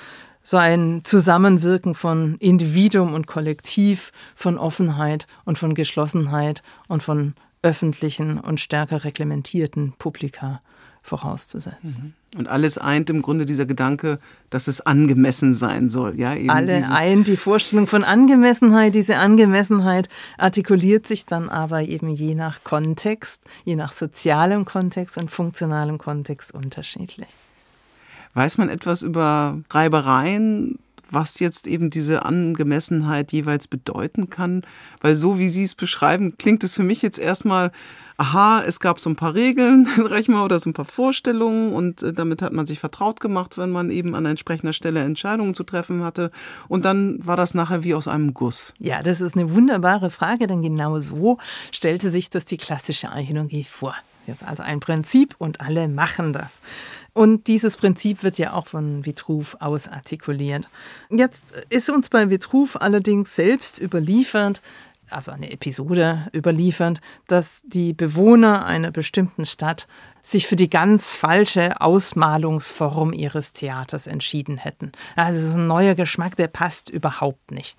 so ein Zusammenwirken von Individuum und Kollektiv, von Offenheit und von Geschlossenheit und von öffentlichen und stärker reglementierten Publika vorauszusetzen. Mhm. Und alles eint im Grunde dieser Gedanke, dass es angemessen sein soll. Ja, eben Alle eint die Vorstellung von Angemessenheit. Diese Angemessenheit artikuliert sich dann aber eben je nach Kontext, je nach sozialem Kontext und funktionalem Kontext unterschiedlich. Weiß man etwas über Reibereien, was jetzt eben diese Angemessenheit jeweils bedeuten kann? Weil so wie Sie es beschreiben, klingt es für mich jetzt erstmal, aha, es gab so ein paar Regeln, sag ich mal, oder so ein paar Vorstellungen und äh, damit hat man sich vertraut gemacht, wenn man eben an entsprechender Stelle Entscheidungen zu treffen hatte. Und dann war das nachher wie aus einem Guss. Ja, das ist eine wunderbare Frage, denn genau so stellte sich das die klassische Archäologie vor. Jetzt also ein Prinzip und alle machen das. Und dieses Prinzip wird ja auch von Vitruv ausartikuliert. Jetzt ist uns bei Vitruv allerdings selbst überliefert, also eine Episode überliefert, dass die Bewohner einer bestimmten Stadt sich für die ganz falsche Ausmalungsform ihres Theaters entschieden hätten. Also so ein neuer Geschmack, der passt überhaupt nicht.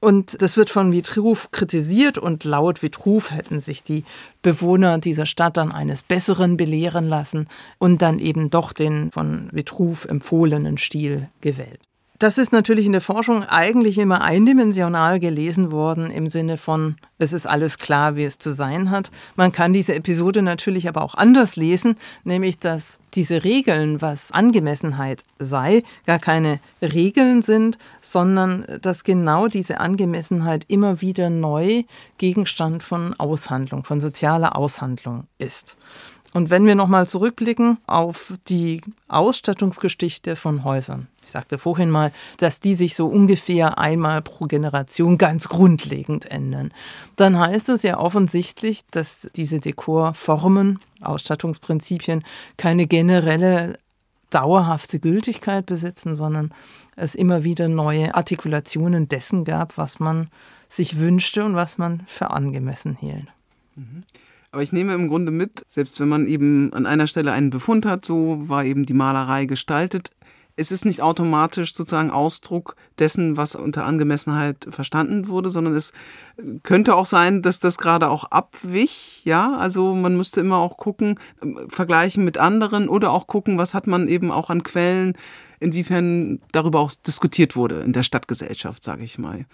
Und das wird von Vitruv kritisiert und laut Vitruv hätten sich die Bewohner dieser Stadt dann eines Besseren belehren lassen und dann eben doch den von Vitruv empfohlenen Stil gewählt. Das ist natürlich in der Forschung eigentlich immer eindimensional gelesen worden im Sinne von, es ist alles klar, wie es zu sein hat. Man kann diese Episode natürlich aber auch anders lesen, nämlich dass diese Regeln, was Angemessenheit sei, gar keine Regeln sind, sondern dass genau diese Angemessenheit immer wieder neu Gegenstand von Aushandlung, von sozialer Aushandlung ist. Und wenn wir nochmal zurückblicken auf die Ausstattungsgeschichte von Häusern. Ich sagte vorhin mal, dass die sich so ungefähr einmal pro Generation ganz grundlegend ändern. Dann heißt es ja offensichtlich, dass diese Dekorformen, Ausstattungsprinzipien keine generelle dauerhafte Gültigkeit besitzen, sondern es immer wieder neue Artikulationen dessen gab, was man sich wünschte und was man für angemessen hielt. Mhm. Aber ich nehme im Grunde mit, selbst wenn man eben an einer Stelle einen Befund hat, so war eben die Malerei gestaltet. Es ist nicht automatisch sozusagen Ausdruck dessen, was unter Angemessenheit verstanden wurde, sondern es könnte auch sein, dass das gerade auch abwich, ja. Also man müsste immer auch gucken, vergleichen mit anderen oder auch gucken, was hat man eben auch an Quellen, inwiefern darüber auch diskutiert wurde in der Stadtgesellschaft, sage ich mal.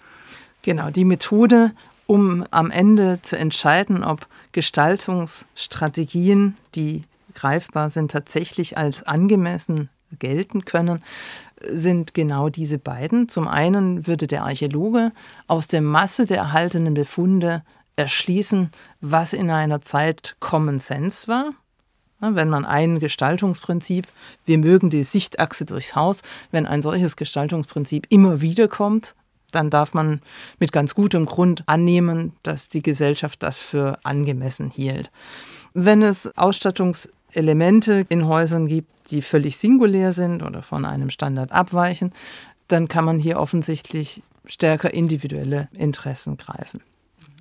Genau, die Methode, um am Ende zu entscheiden, ob Gestaltungsstrategien, die greifbar sind, tatsächlich als angemessen gelten können, sind genau diese beiden. Zum einen würde der Archäologe aus der Masse der erhaltenen Befunde erschließen, was in einer Zeit Common Sense war. Wenn man ein Gestaltungsprinzip, wir mögen die Sichtachse durchs Haus, wenn ein solches Gestaltungsprinzip immer wieder kommt, dann darf man mit ganz gutem Grund annehmen, dass die Gesellschaft das für angemessen hielt. Wenn es Ausstattungselemente in Häusern gibt, die völlig singulär sind oder von einem Standard abweichen, dann kann man hier offensichtlich stärker individuelle Interessen greifen.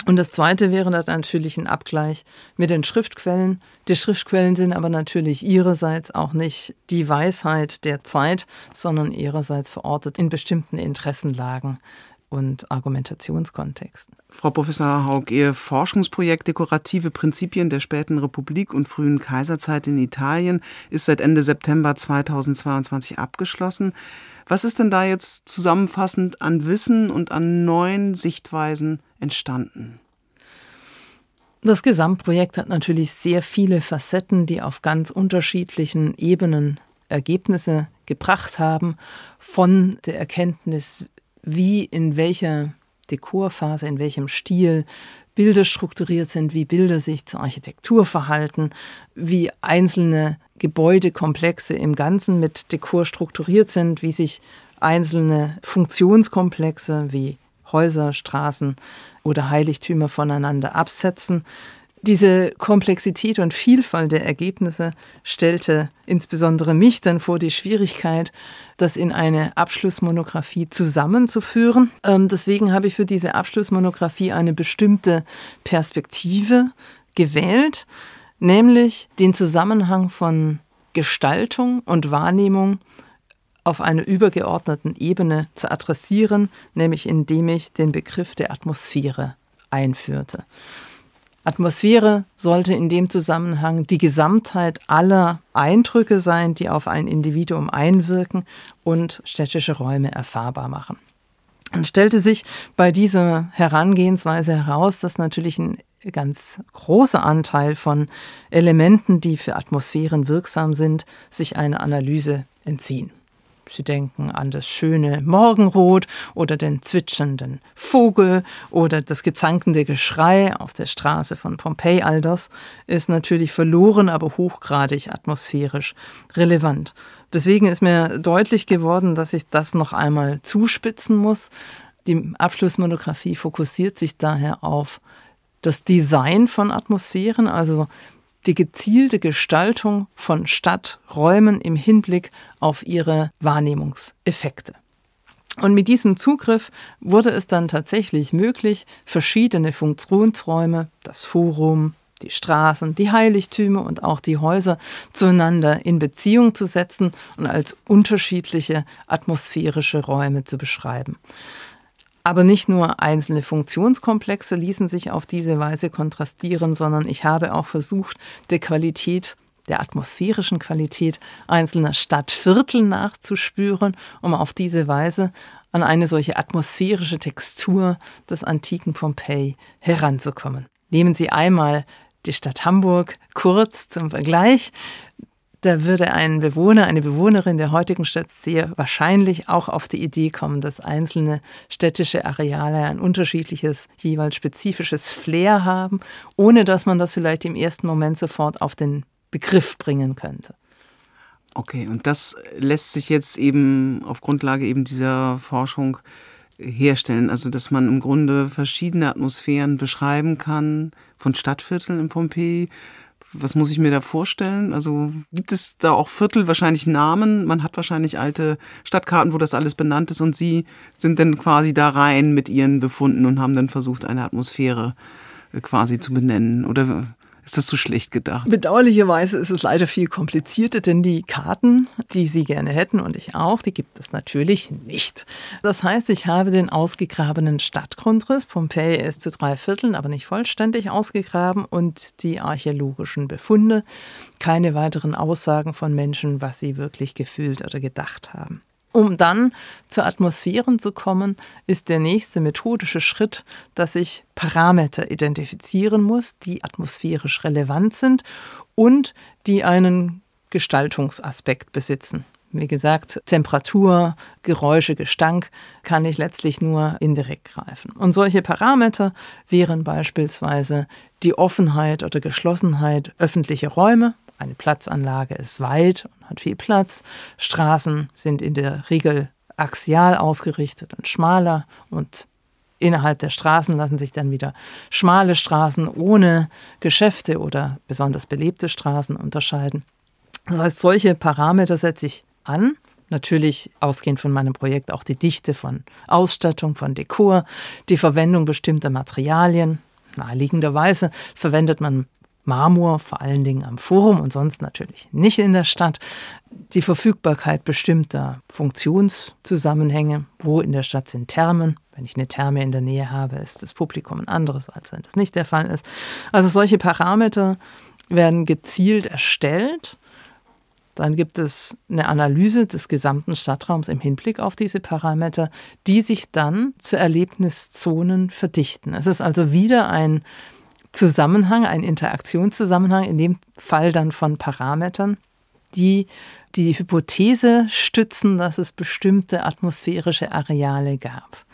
Und das Zweite wäre dann natürlich ein Abgleich mit den Schriftquellen. Die Schriftquellen sind aber natürlich ihrerseits auch nicht die Weisheit der Zeit, sondern ihrerseits verortet in bestimmten Interessenlagen und Argumentationskontexten. Frau Professor Haug, Ihr Forschungsprojekt Dekorative Prinzipien der späten Republik und frühen Kaiserzeit in Italien ist seit Ende September 2022 abgeschlossen. Was ist denn da jetzt zusammenfassend an Wissen und an neuen Sichtweisen entstanden? Das Gesamtprojekt hat natürlich sehr viele Facetten, die auf ganz unterschiedlichen Ebenen Ergebnisse gebracht haben, von der Erkenntnis, wie in welcher Dekorphase, in welchem Stil Bilder strukturiert sind, wie Bilder sich zur Architektur verhalten, wie einzelne Gebäudekomplexe im Ganzen mit Dekor strukturiert sind, wie sich einzelne Funktionskomplexe wie Häuser, Straßen oder Heiligtümer voneinander absetzen. Diese Komplexität und Vielfalt der Ergebnisse stellte insbesondere mich dann vor die Schwierigkeit, das in eine Abschlussmonographie zusammenzuführen. Ähm, deswegen habe ich für diese Abschlussmonographie eine bestimmte Perspektive gewählt, nämlich den Zusammenhang von Gestaltung und Wahrnehmung auf einer übergeordneten Ebene zu adressieren, nämlich indem ich den Begriff der Atmosphäre einführte. Atmosphäre sollte in dem Zusammenhang die Gesamtheit aller Eindrücke sein, die auf ein Individuum einwirken und städtische Räume erfahrbar machen. Und stellte sich bei dieser Herangehensweise heraus, dass natürlich ein ganz großer Anteil von Elementen, die für Atmosphären wirksam sind, sich einer Analyse entziehen. Sie denken an das schöne Morgenrot oder den zwitschernden Vogel oder das gezankende Geschrei auf der Straße von Pompeji. All das ist natürlich verloren, aber hochgradig atmosphärisch relevant. Deswegen ist mir deutlich geworden, dass ich das noch einmal zuspitzen muss. Die Abschlussmonographie fokussiert sich daher auf das Design von Atmosphären, also die gezielte Gestaltung von Stadträumen im Hinblick auf ihre Wahrnehmungseffekte. Und mit diesem Zugriff wurde es dann tatsächlich möglich, verschiedene Funktionsräume, das Forum, die Straßen, die Heiligtümer und auch die Häuser zueinander in Beziehung zu setzen und als unterschiedliche atmosphärische Räume zu beschreiben. Aber nicht nur einzelne Funktionskomplexe ließen sich auf diese Weise kontrastieren, sondern ich habe auch versucht, der Qualität der atmosphärischen Qualität einzelner Stadtviertel nachzuspüren, um auf diese Weise an eine solche atmosphärische Textur des antiken Pompeji heranzukommen. Nehmen Sie einmal die Stadt Hamburg kurz zum Vergleich. Da würde ein Bewohner, eine Bewohnerin der heutigen Stadt sehr wahrscheinlich auch auf die Idee kommen, dass einzelne städtische Areale ein unterschiedliches, jeweils spezifisches Flair haben, ohne dass man das vielleicht im ersten Moment sofort auf den Begriff bringen könnte. Okay, und das lässt sich jetzt eben auf Grundlage eben dieser Forschung herstellen, also dass man im Grunde verschiedene Atmosphären beschreiben kann von Stadtvierteln in Pompeji was muss ich mir da vorstellen? Also gibt es da auch Viertel, wahrscheinlich Namen? Man hat wahrscheinlich alte Stadtkarten, wo das alles benannt ist und Sie sind dann quasi da rein mit Ihren Befunden und haben dann versucht, eine Atmosphäre äh, quasi zu benennen. Oder ist das zu schlecht gedacht? Bedauerlicherweise ist es leider viel komplizierter, denn die Karten, die Sie gerne hätten und ich auch, die gibt es natürlich nicht. Das heißt, ich habe den ausgegrabenen Stadtgrundriss, Pompeji ist zu drei Vierteln, aber nicht vollständig ausgegraben und die archäologischen Befunde, keine weiteren Aussagen von Menschen, was sie wirklich gefühlt oder gedacht haben. Um dann zu Atmosphären zu kommen, ist der nächste methodische Schritt, dass ich Parameter identifizieren muss, die atmosphärisch relevant sind und die einen Gestaltungsaspekt besitzen. Wie gesagt, Temperatur, Geräusche, Gestank kann ich letztlich nur indirekt greifen. Und solche Parameter wären beispielsweise die Offenheit oder Geschlossenheit öffentlicher Räume, eine Platzanlage ist weit und hat viel Platz. Straßen sind in der Regel axial ausgerichtet und schmaler und innerhalb der Straßen lassen sich dann wieder schmale Straßen ohne Geschäfte oder besonders belebte Straßen unterscheiden. Das heißt, solche Parameter setze ich an. Natürlich ausgehend von meinem Projekt auch die Dichte von Ausstattung, von Dekor, die Verwendung bestimmter Materialien. Naheliegenderweise verwendet man Marmor, vor allen Dingen am Forum und sonst natürlich nicht in der Stadt. Die Verfügbarkeit bestimmter Funktionszusammenhänge. Wo in der Stadt sind Thermen? Wenn ich eine Therme in der Nähe habe, ist das Publikum ein anderes, als wenn das nicht der Fall ist. Also solche Parameter werden gezielt erstellt. Dann gibt es eine Analyse des gesamten Stadtraums im Hinblick auf diese Parameter, die sich dann zu Erlebniszonen verdichten. Es ist also wieder ein Zusammenhang, ein Interaktionszusammenhang, in dem Fall dann von Parametern, die die Hypothese stützen, dass es bestimmte atmosphärische Areale gab.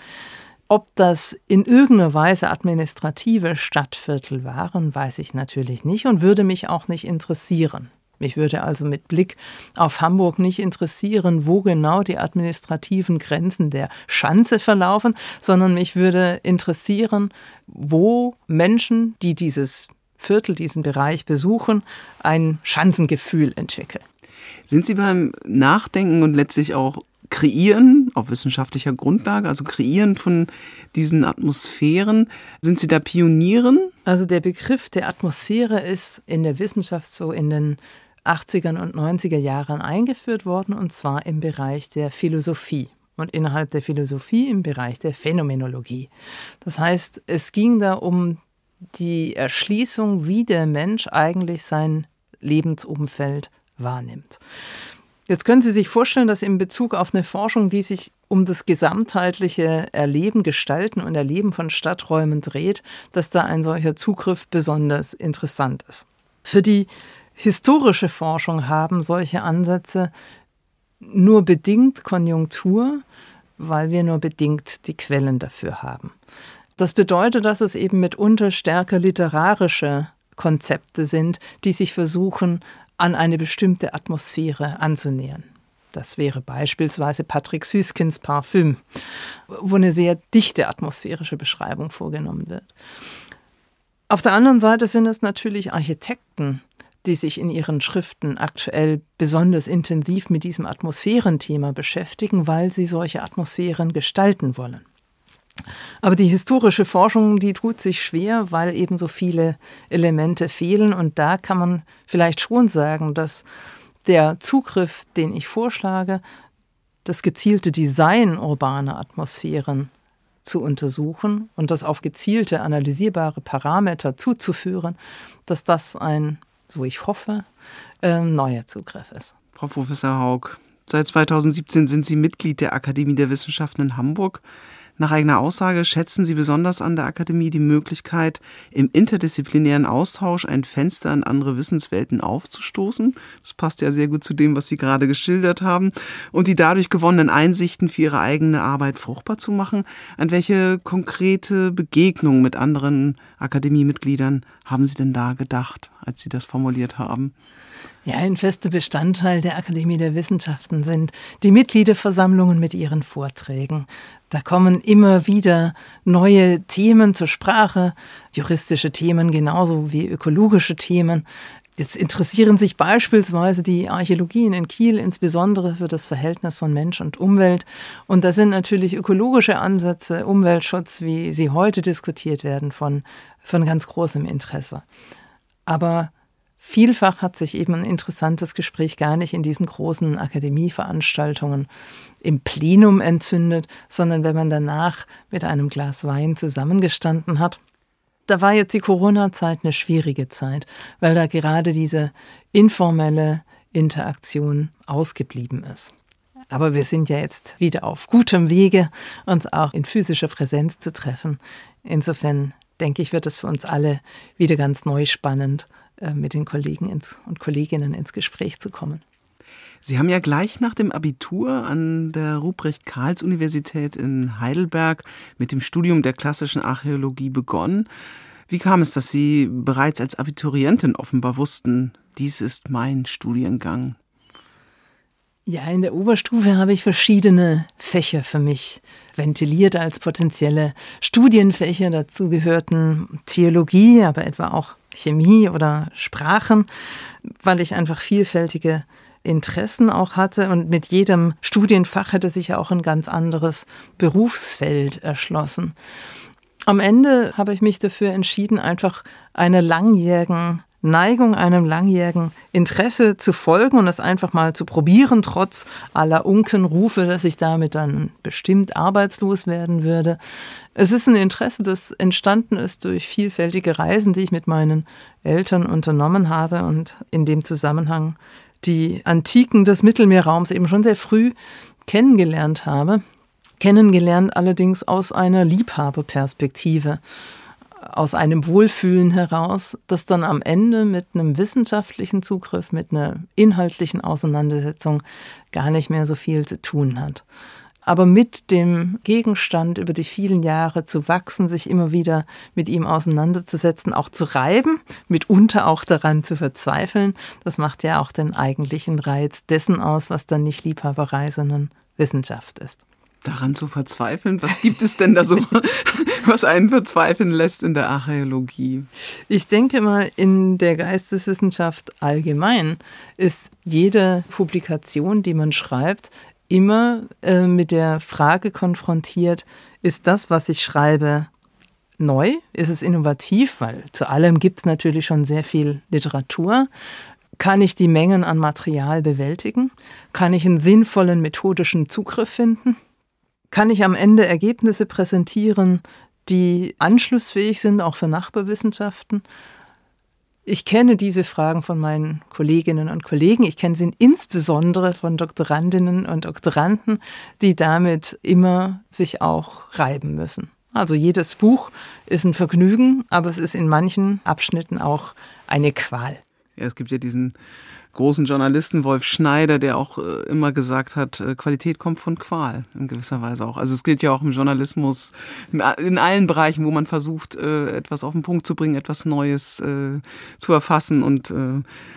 Ob das in irgendeiner Weise administrative Stadtviertel waren, weiß ich natürlich nicht und würde mich auch nicht interessieren. Mich würde also mit Blick auf Hamburg nicht interessieren, wo genau die administrativen Grenzen der Schanze verlaufen, sondern mich würde interessieren, wo Menschen, die dieses Viertel, diesen Bereich besuchen, ein Schanzengefühl entwickeln. Sind Sie beim Nachdenken und letztlich auch Kreieren auf wissenschaftlicher Grundlage, also Kreieren von diesen Atmosphären, sind Sie da Pionieren? Also der Begriff der Atmosphäre ist in der Wissenschaft so in den 80er und 90er Jahren eingeführt worden, und zwar im Bereich der Philosophie und innerhalb der Philosophie im Bereich der Phänomenologie. Das heißt, es ging da um die Erschließung, wie der Mensch eigentlich sein Lebensumfeld wahrnimmt. Jetzt können Sie sich vorstellen, dass in Bezug auf eine Forschung, die sich um das gesamtheitliche Erleben, Gestalten und Erleben von Stadträumen dreht, dass da ein solcher Zugriff besonders interessant ist. Für die historische Forschung haben solche Ansätze nur bedingt Konjunktur, weil wir nur bedingt die Quellen dafür haben. Das bedeutet, dass es eben mitunter stärker literarische Konzepte sind, die sich versuchen, an eine bestimmte Atmosphäre anzunähern. Das wäre beispielsweise Patrick Süskins Parfüm, wo eine sehr dichte atmosphärische Beschreibung vorgenommen wird. Auf der anderen Seite sind es natürlich Architekten, die sich in ihren Schriften aktuell besonders intensiv mit diesem Atmosphärenthema beschäftigen, weil sie solche Atmosphären gestalten wollen. Aber die historische Forschung, die tut sich schwer, weil eben so viele Elemente fehlen. Und da kann man vielleicht schon sagen, dass der Zugriff, den ich vorschlage, das gezielte Design urbaner Atmosphären zu untersuchen und das auf gezielte analysierbare Parameter zuzuführen, dass das ein so ich hoffe, ähm, neuer Zugriff ist. Frau Professor Haug, seit 2017 sind Sie Mitglied der Akademie der Wissenschaften in Hamburg. Nach eigener Aussage schätzen Sie besonders an der Akademie die Möglichkeit, im interdisziplinären Austausch ein Fenster in andere Wissenswelten aufzustoßen. Das passt ja sehr gut zu dem, was Sie gerade geschildert haben. Und die dadurch gewonnenen Einsichten für Ihre eigene Arbeit fruchtbar zu machen. An welche konkrete Begegnung mit anderen Akademiemitgliedern haben Sie denn da gedacht, als Sie das formuliert haben? Ja, ein fester Bestandteil der Akademie der Wissenschaften sind die Mitgliederversammlungen mit ihren Vorträgen. Da kommen immer wieder neue Themen zur Sprache, juristische Themen genauso wie ökologische Themen. Jetzt interessieren sich beispielsweise die Archäologien in Kiel insbesondere für das Verhältnis von Mensch und Umwelt. Und da sind natürlich ökologische Ansätze, Umweltschutz, wie sie heute diskutiert werden, von, von ganz großem Interesse. Aber Vielfach hat sich eben ein interessantes Gespräch gar nicht in diesen großen Akademieveranstaltungen im Plenum entzündet, sondern wenn man danach mit einem Glas Wein zusammengestanden hat. Da war jetzt die Corona-Zeit eine schwierige Zeit, weil da gerade diese informelle Interaktion ausgeblieben ist. Aber wir sind ja jetzt wieder auf gutem Wege, uns auch in physischer Präsenz zu treffen. Insofern denke ich, wird es für uns alle wieder ganz neu spannend mit den Kollegen ins, und Kolleginnen ins Gespräch zu kommen. Sie haben ja gleich nach dem Abitur an der Ruprecht-Karls-Universität in Heidelberg mit dem Studium der klassischen Archäologie begonnen. Wie kam es, dass Sie bereits als Abiturientin offenbar wussten, dies ist mein Studiengang? Ja, in der Oberstufe habe ich verschiedene Fächer für mich ventiliert als potenzielle Studienfächer. Dazu gehörten Theologie, aber etwa auch Chemie oder Sprachen, weil ich einfach vielfältige Interessen auch hatte und mit jedem Studienfach hätte sich ja auch ein ganz anderes Berufsfeld erschlossen. Am Ende habe ich mich dafür entschieden, einfach einer langjährigen Neigung, einem langjährigen Interesse zu folgen und es einfach mal zu probieren, trotz aller Unkenrufe, dass ich damit dann bestimmt arbeitslos werden würde. Es ist ein Interesse, das entstanden ist durch vielfältige Reisen, die ich mit meinen Eltern unternommen habe und in dem Zusammenhang die Antiken des Mittelmeerraums eben schon sehr früh kennengelernt habe. Kennengelernt allerdings aus einer Liebhaberperspektive aus einem Wohlfühlen heraus, das dann am Ende mit einem wissenschaftlichen Zugriff, mit einer inhaltlichen Auseinandersetzung gar nicht mehr so viel zu tun hat. Aber mit dem Gegenstand über die vielen Jahre zu wachsen, sich immer wieder mit ihm auseinanderzusetzen, auch zu reiben, mitunter auch daran zu verzweifeln, das macht ja auch den eigentlichen Reiz dessen aus, was dann nicht Liebhaberei, sondern Wissenschaft ist daran zu verzweifeln? Was gibt es denn da so, was einen verzweifeln lässt in der Archäologie? Ich denke mal, in der Geisteswissenschaft allgemein ist jede Publikation, die man schreibt, immer äh, mit der Frage konfrontiert, ist das, was ich schreibe, neu? Ist es innovativ? Weil zu allem gibt es natürlich schon sehr viel Literatur. Kann ich die Mengen an Material bewältigen? Kann ich einen sinnvollen methodischen Zugriff finden? Kann ich am Ende Ergebnisse präsentieren, die anschlussfähig sind, auch für Nachbarwissenschaften. Ich kenne diese Fragen von meinen Kolleginnen und Kollegen. Ich kenne sie insbesondere von Doktorandinnen und Doktoranden, die damit immer sich auch reiben müssen. Also jedes Buch ist ein Vergnügen, aber es ist in manchen Abschnitten auch eine Qual. Ja, es gibt ja diesen großen Journalisten Wolf Schneider, der auch äh, immer gesagt hat, äh, Qualität kommt von Qual in gewisser Weise auch. Also es gilt ja auch im Journalismus in, allen Bereichen, wo man versucht, äh, etwas auf den Punkt zu bringen, etwas Neues zu erfassen. Und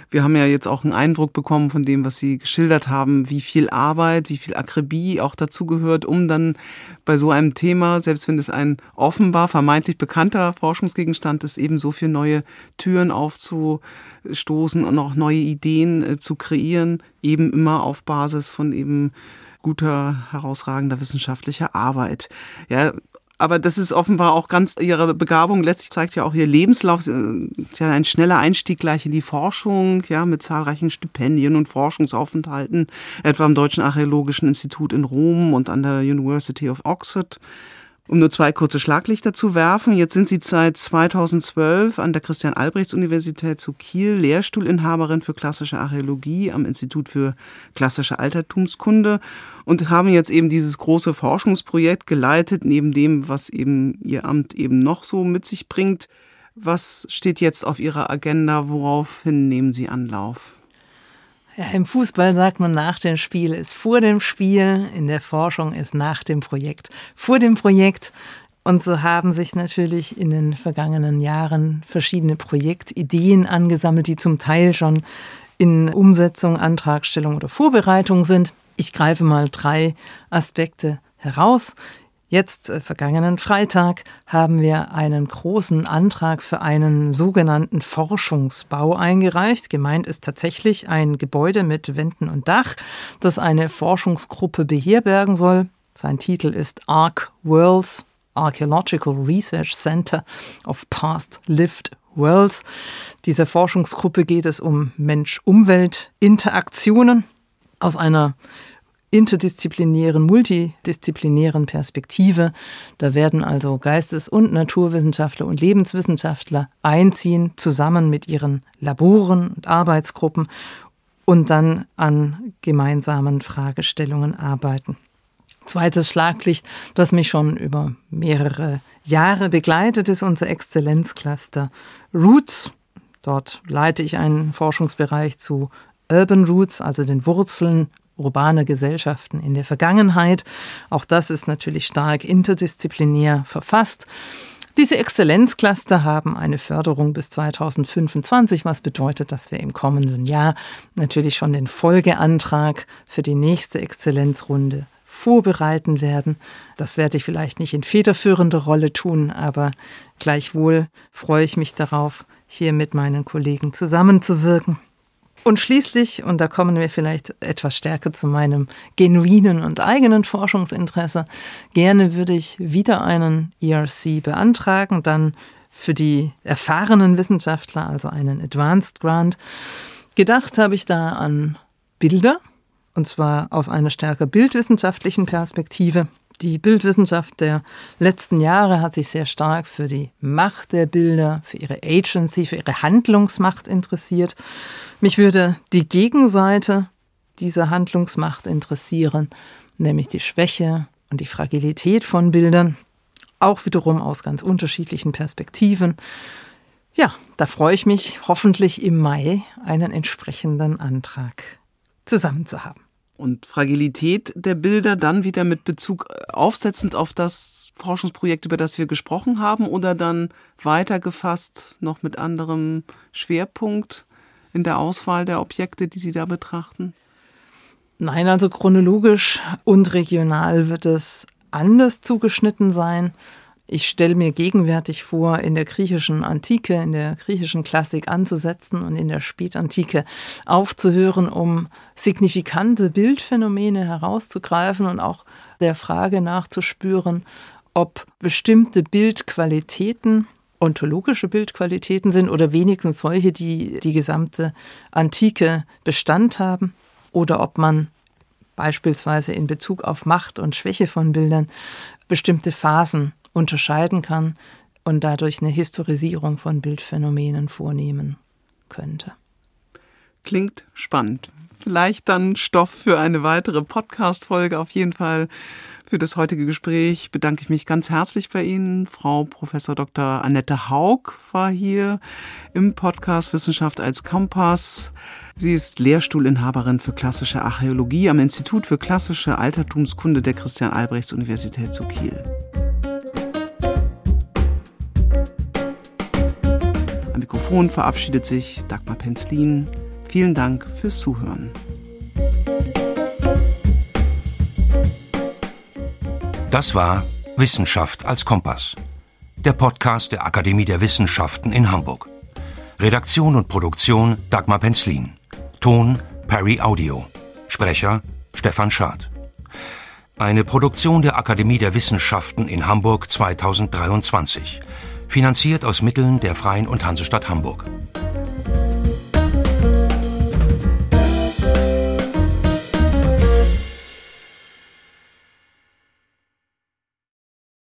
wir haben ja jetzt auch einen Eindruck bekommen von dem, was Sie geschildert haben, wie viel Arbeit, wie viel Akribie auch dazu gehört, um dann bei so einem Thema, selbst wenn es ein offenbar vermeintlich bekannter Forschungsgegenstand ist, eben so viele neue Türen aufzu stoßen und auch neue Ideen äh, zu kreieren, eben immer auf Basis von eben guter, herausragender wissenschaftlicher Arbeit. Ja, aber das ist offenbar auch ganz ihre Begabung. Letztlich zeigt ja auch ihr Lebenslauf. Äh, ja ein schneller Einstieg gleich in die Forschung, ja, mit zahlreichen Stipendien und Forschungsaufenthalten, etwa am Deutschen Archäologischen Institut in Rom und an der University of Oxford. Um nur zwei kurze Schlaglichter zu werfen, jetzt sind Sie seit 2012 an der Christian-Albrechts-Universität zu Kiel Lehrstuhlinhaberin für klassische Archäologie am Institut für klassische Altertumskunde und haben jetzt eben dieses große Forschungsprojekt geleitet, neben dem, was eben Ihr Amt eben noch so mit sich bringt. Was steht jetzt auf Ihrer Agenda? Woraufhin nehmen Sie Anlauf? Ja, Im Fußball sagt man, nach dem Spiel ist vor dem Spiel, in der Forschung ist nach dem Projekt vor dem Projekt. Und so haben sich natürlich in den vergangenen Jahren verschiedene Projektideen angesammelt, die zum Teil schon in Umsetzung, Antragstellung oder Vorbereitung sind. Ich greife mal drei Aspekte heraus. Jetzt, äh, vergangenen Freitag, haben wir einen großen Antrag für einen sogenannten Forschungsbau eingereicht. Gemeint ist tatsächlich ein Gebäude mit Wänden und Dach, das eine Forschungsgruppe beherbergen soll. Sein Titel ist Arc Worlds, Archaeological Research Center of Past Lived Worlds. Dieser Forschungsgruppe geht es um Mensch-Umwelt-Interaktionen aus einer interdisziplinären, multidisziplinären Perspektive. Da werden also Geistes- und Naturwissenschaftler und Lebenswissenschaftler einziehen, zusammen mit ihren Laboren und Arbeitsgruppen und dann an gemeinsamen Fragestellungen arbeiten. Zweites Schlaglicht, das mich schon über mehrere Jahre begleitet, ist unser Exzellenzcluster Roots. Dort leite ich einen Forschungsbereich zu Urban Roots, also den Wurzeln urbane Gesellschaften in der Vergangenheit. Auch das ist natürlich stark interdisziplinär verfasst. Diese Exzellenzcluster haben eine Förderung bis 2025, was bedeutet, dass wir im kommenden Jahr natürlich schon den Folgeantrag für die nächste Exzellenzrunde vorbereiten werden. Das werde ich vielleicht nicht in federführender Rolle tun, aber gleichwohl freue ich mich darauf, hier mit meinen Kollegen zusammenzuwirken. Und schließlich, und da kommen wir vielleicht etwas stärker zu meinem genuinen und eigenen Forschungsinteresse, gerne würde ich wieder einen ERC beantragen, dann für die erfahrenen Wissenschaftler, also einen Advanced Grant. Gedacht habe ich da an Bilder, und zwar aus einer stärker bildwissenschaftlichen Perspektive. Die Bildwissenschaft der letzten Jahre hat sich sehr stark für die Macht der Bilder, für ihre Agency, für ihre Handlungsmacht interessiert. Mich würde die Gegenseite dieser Handlungsmacht interessieren, nämlich die Schwäche und die Fragilität von Bildern, auch wiederum aus ganz unterschiedlichen Perspektiven. Ja, da freue ich mich hoffentlich im Mai einen entsprechenden Antrag zusammen zu haben und Fragilität der Bilder dann wieder mit Bezug äh, aufsetzend auf das Forschungsprojekt, über das wir gesprochen haben, oder dann weitergefasst noch mit anderem Schwerpunkt in der Auswahl der Objekte, die Sie da betrachten? Nein, also chronologisch und regional wird es anders zugeschnitten sein. Ich stelle mir gegenwärtig vor, in der griechischen Antike, in der griechischen Klassik anzusetzen und in der Spätantike aufzuhören, um signifikante Bildphänomene herauszugreifen und auch der Frage nachzuspüren, ob bestimmte Bildqualitäten ontologische Bildqualitäten sind oder wenigstens solche, die die gesamte Antike Bestand haben oder ob man beispielsweise in Bezug auf Macht und Schwäche von Bildern bestimmte Phasen unterscheiden kann und dadurch eine Historisierung von Bildphänomenen vornehmen könnte. Klingt spannend. Vielleicht dann Stoff für eine weitere Podcast-Folge. Auf jeden Fall für das heutige Gespräch bedanke ich mich ganz herzlich bei Ihnen. Frau Professor Dr. Annette Haug war hier im Podcast Wissenschaft als Kompass. Sie ist Lehrstuhlinhaberin für klassische Archäologie am Institut für klassische Altertumskunde der Christian Albrechts Universität zu Kiel. Mikrofon verabschiedet sich Dagmar Penzlin. Vielen Dank fürs Zuhören. Das war Wissenschaft als Kompass, der Podcast der Akademie der Wissenschaften in Hamburg. Redaktion und Produktion Dagmar Penzlin. Ton Perry Audio. Sprecher Stefan Schad. Eine Produktion der Akademie der Wissenschaften in Hamburg 2023 finanziert aus Mitteln der Freien und Hansestadt Hamburg.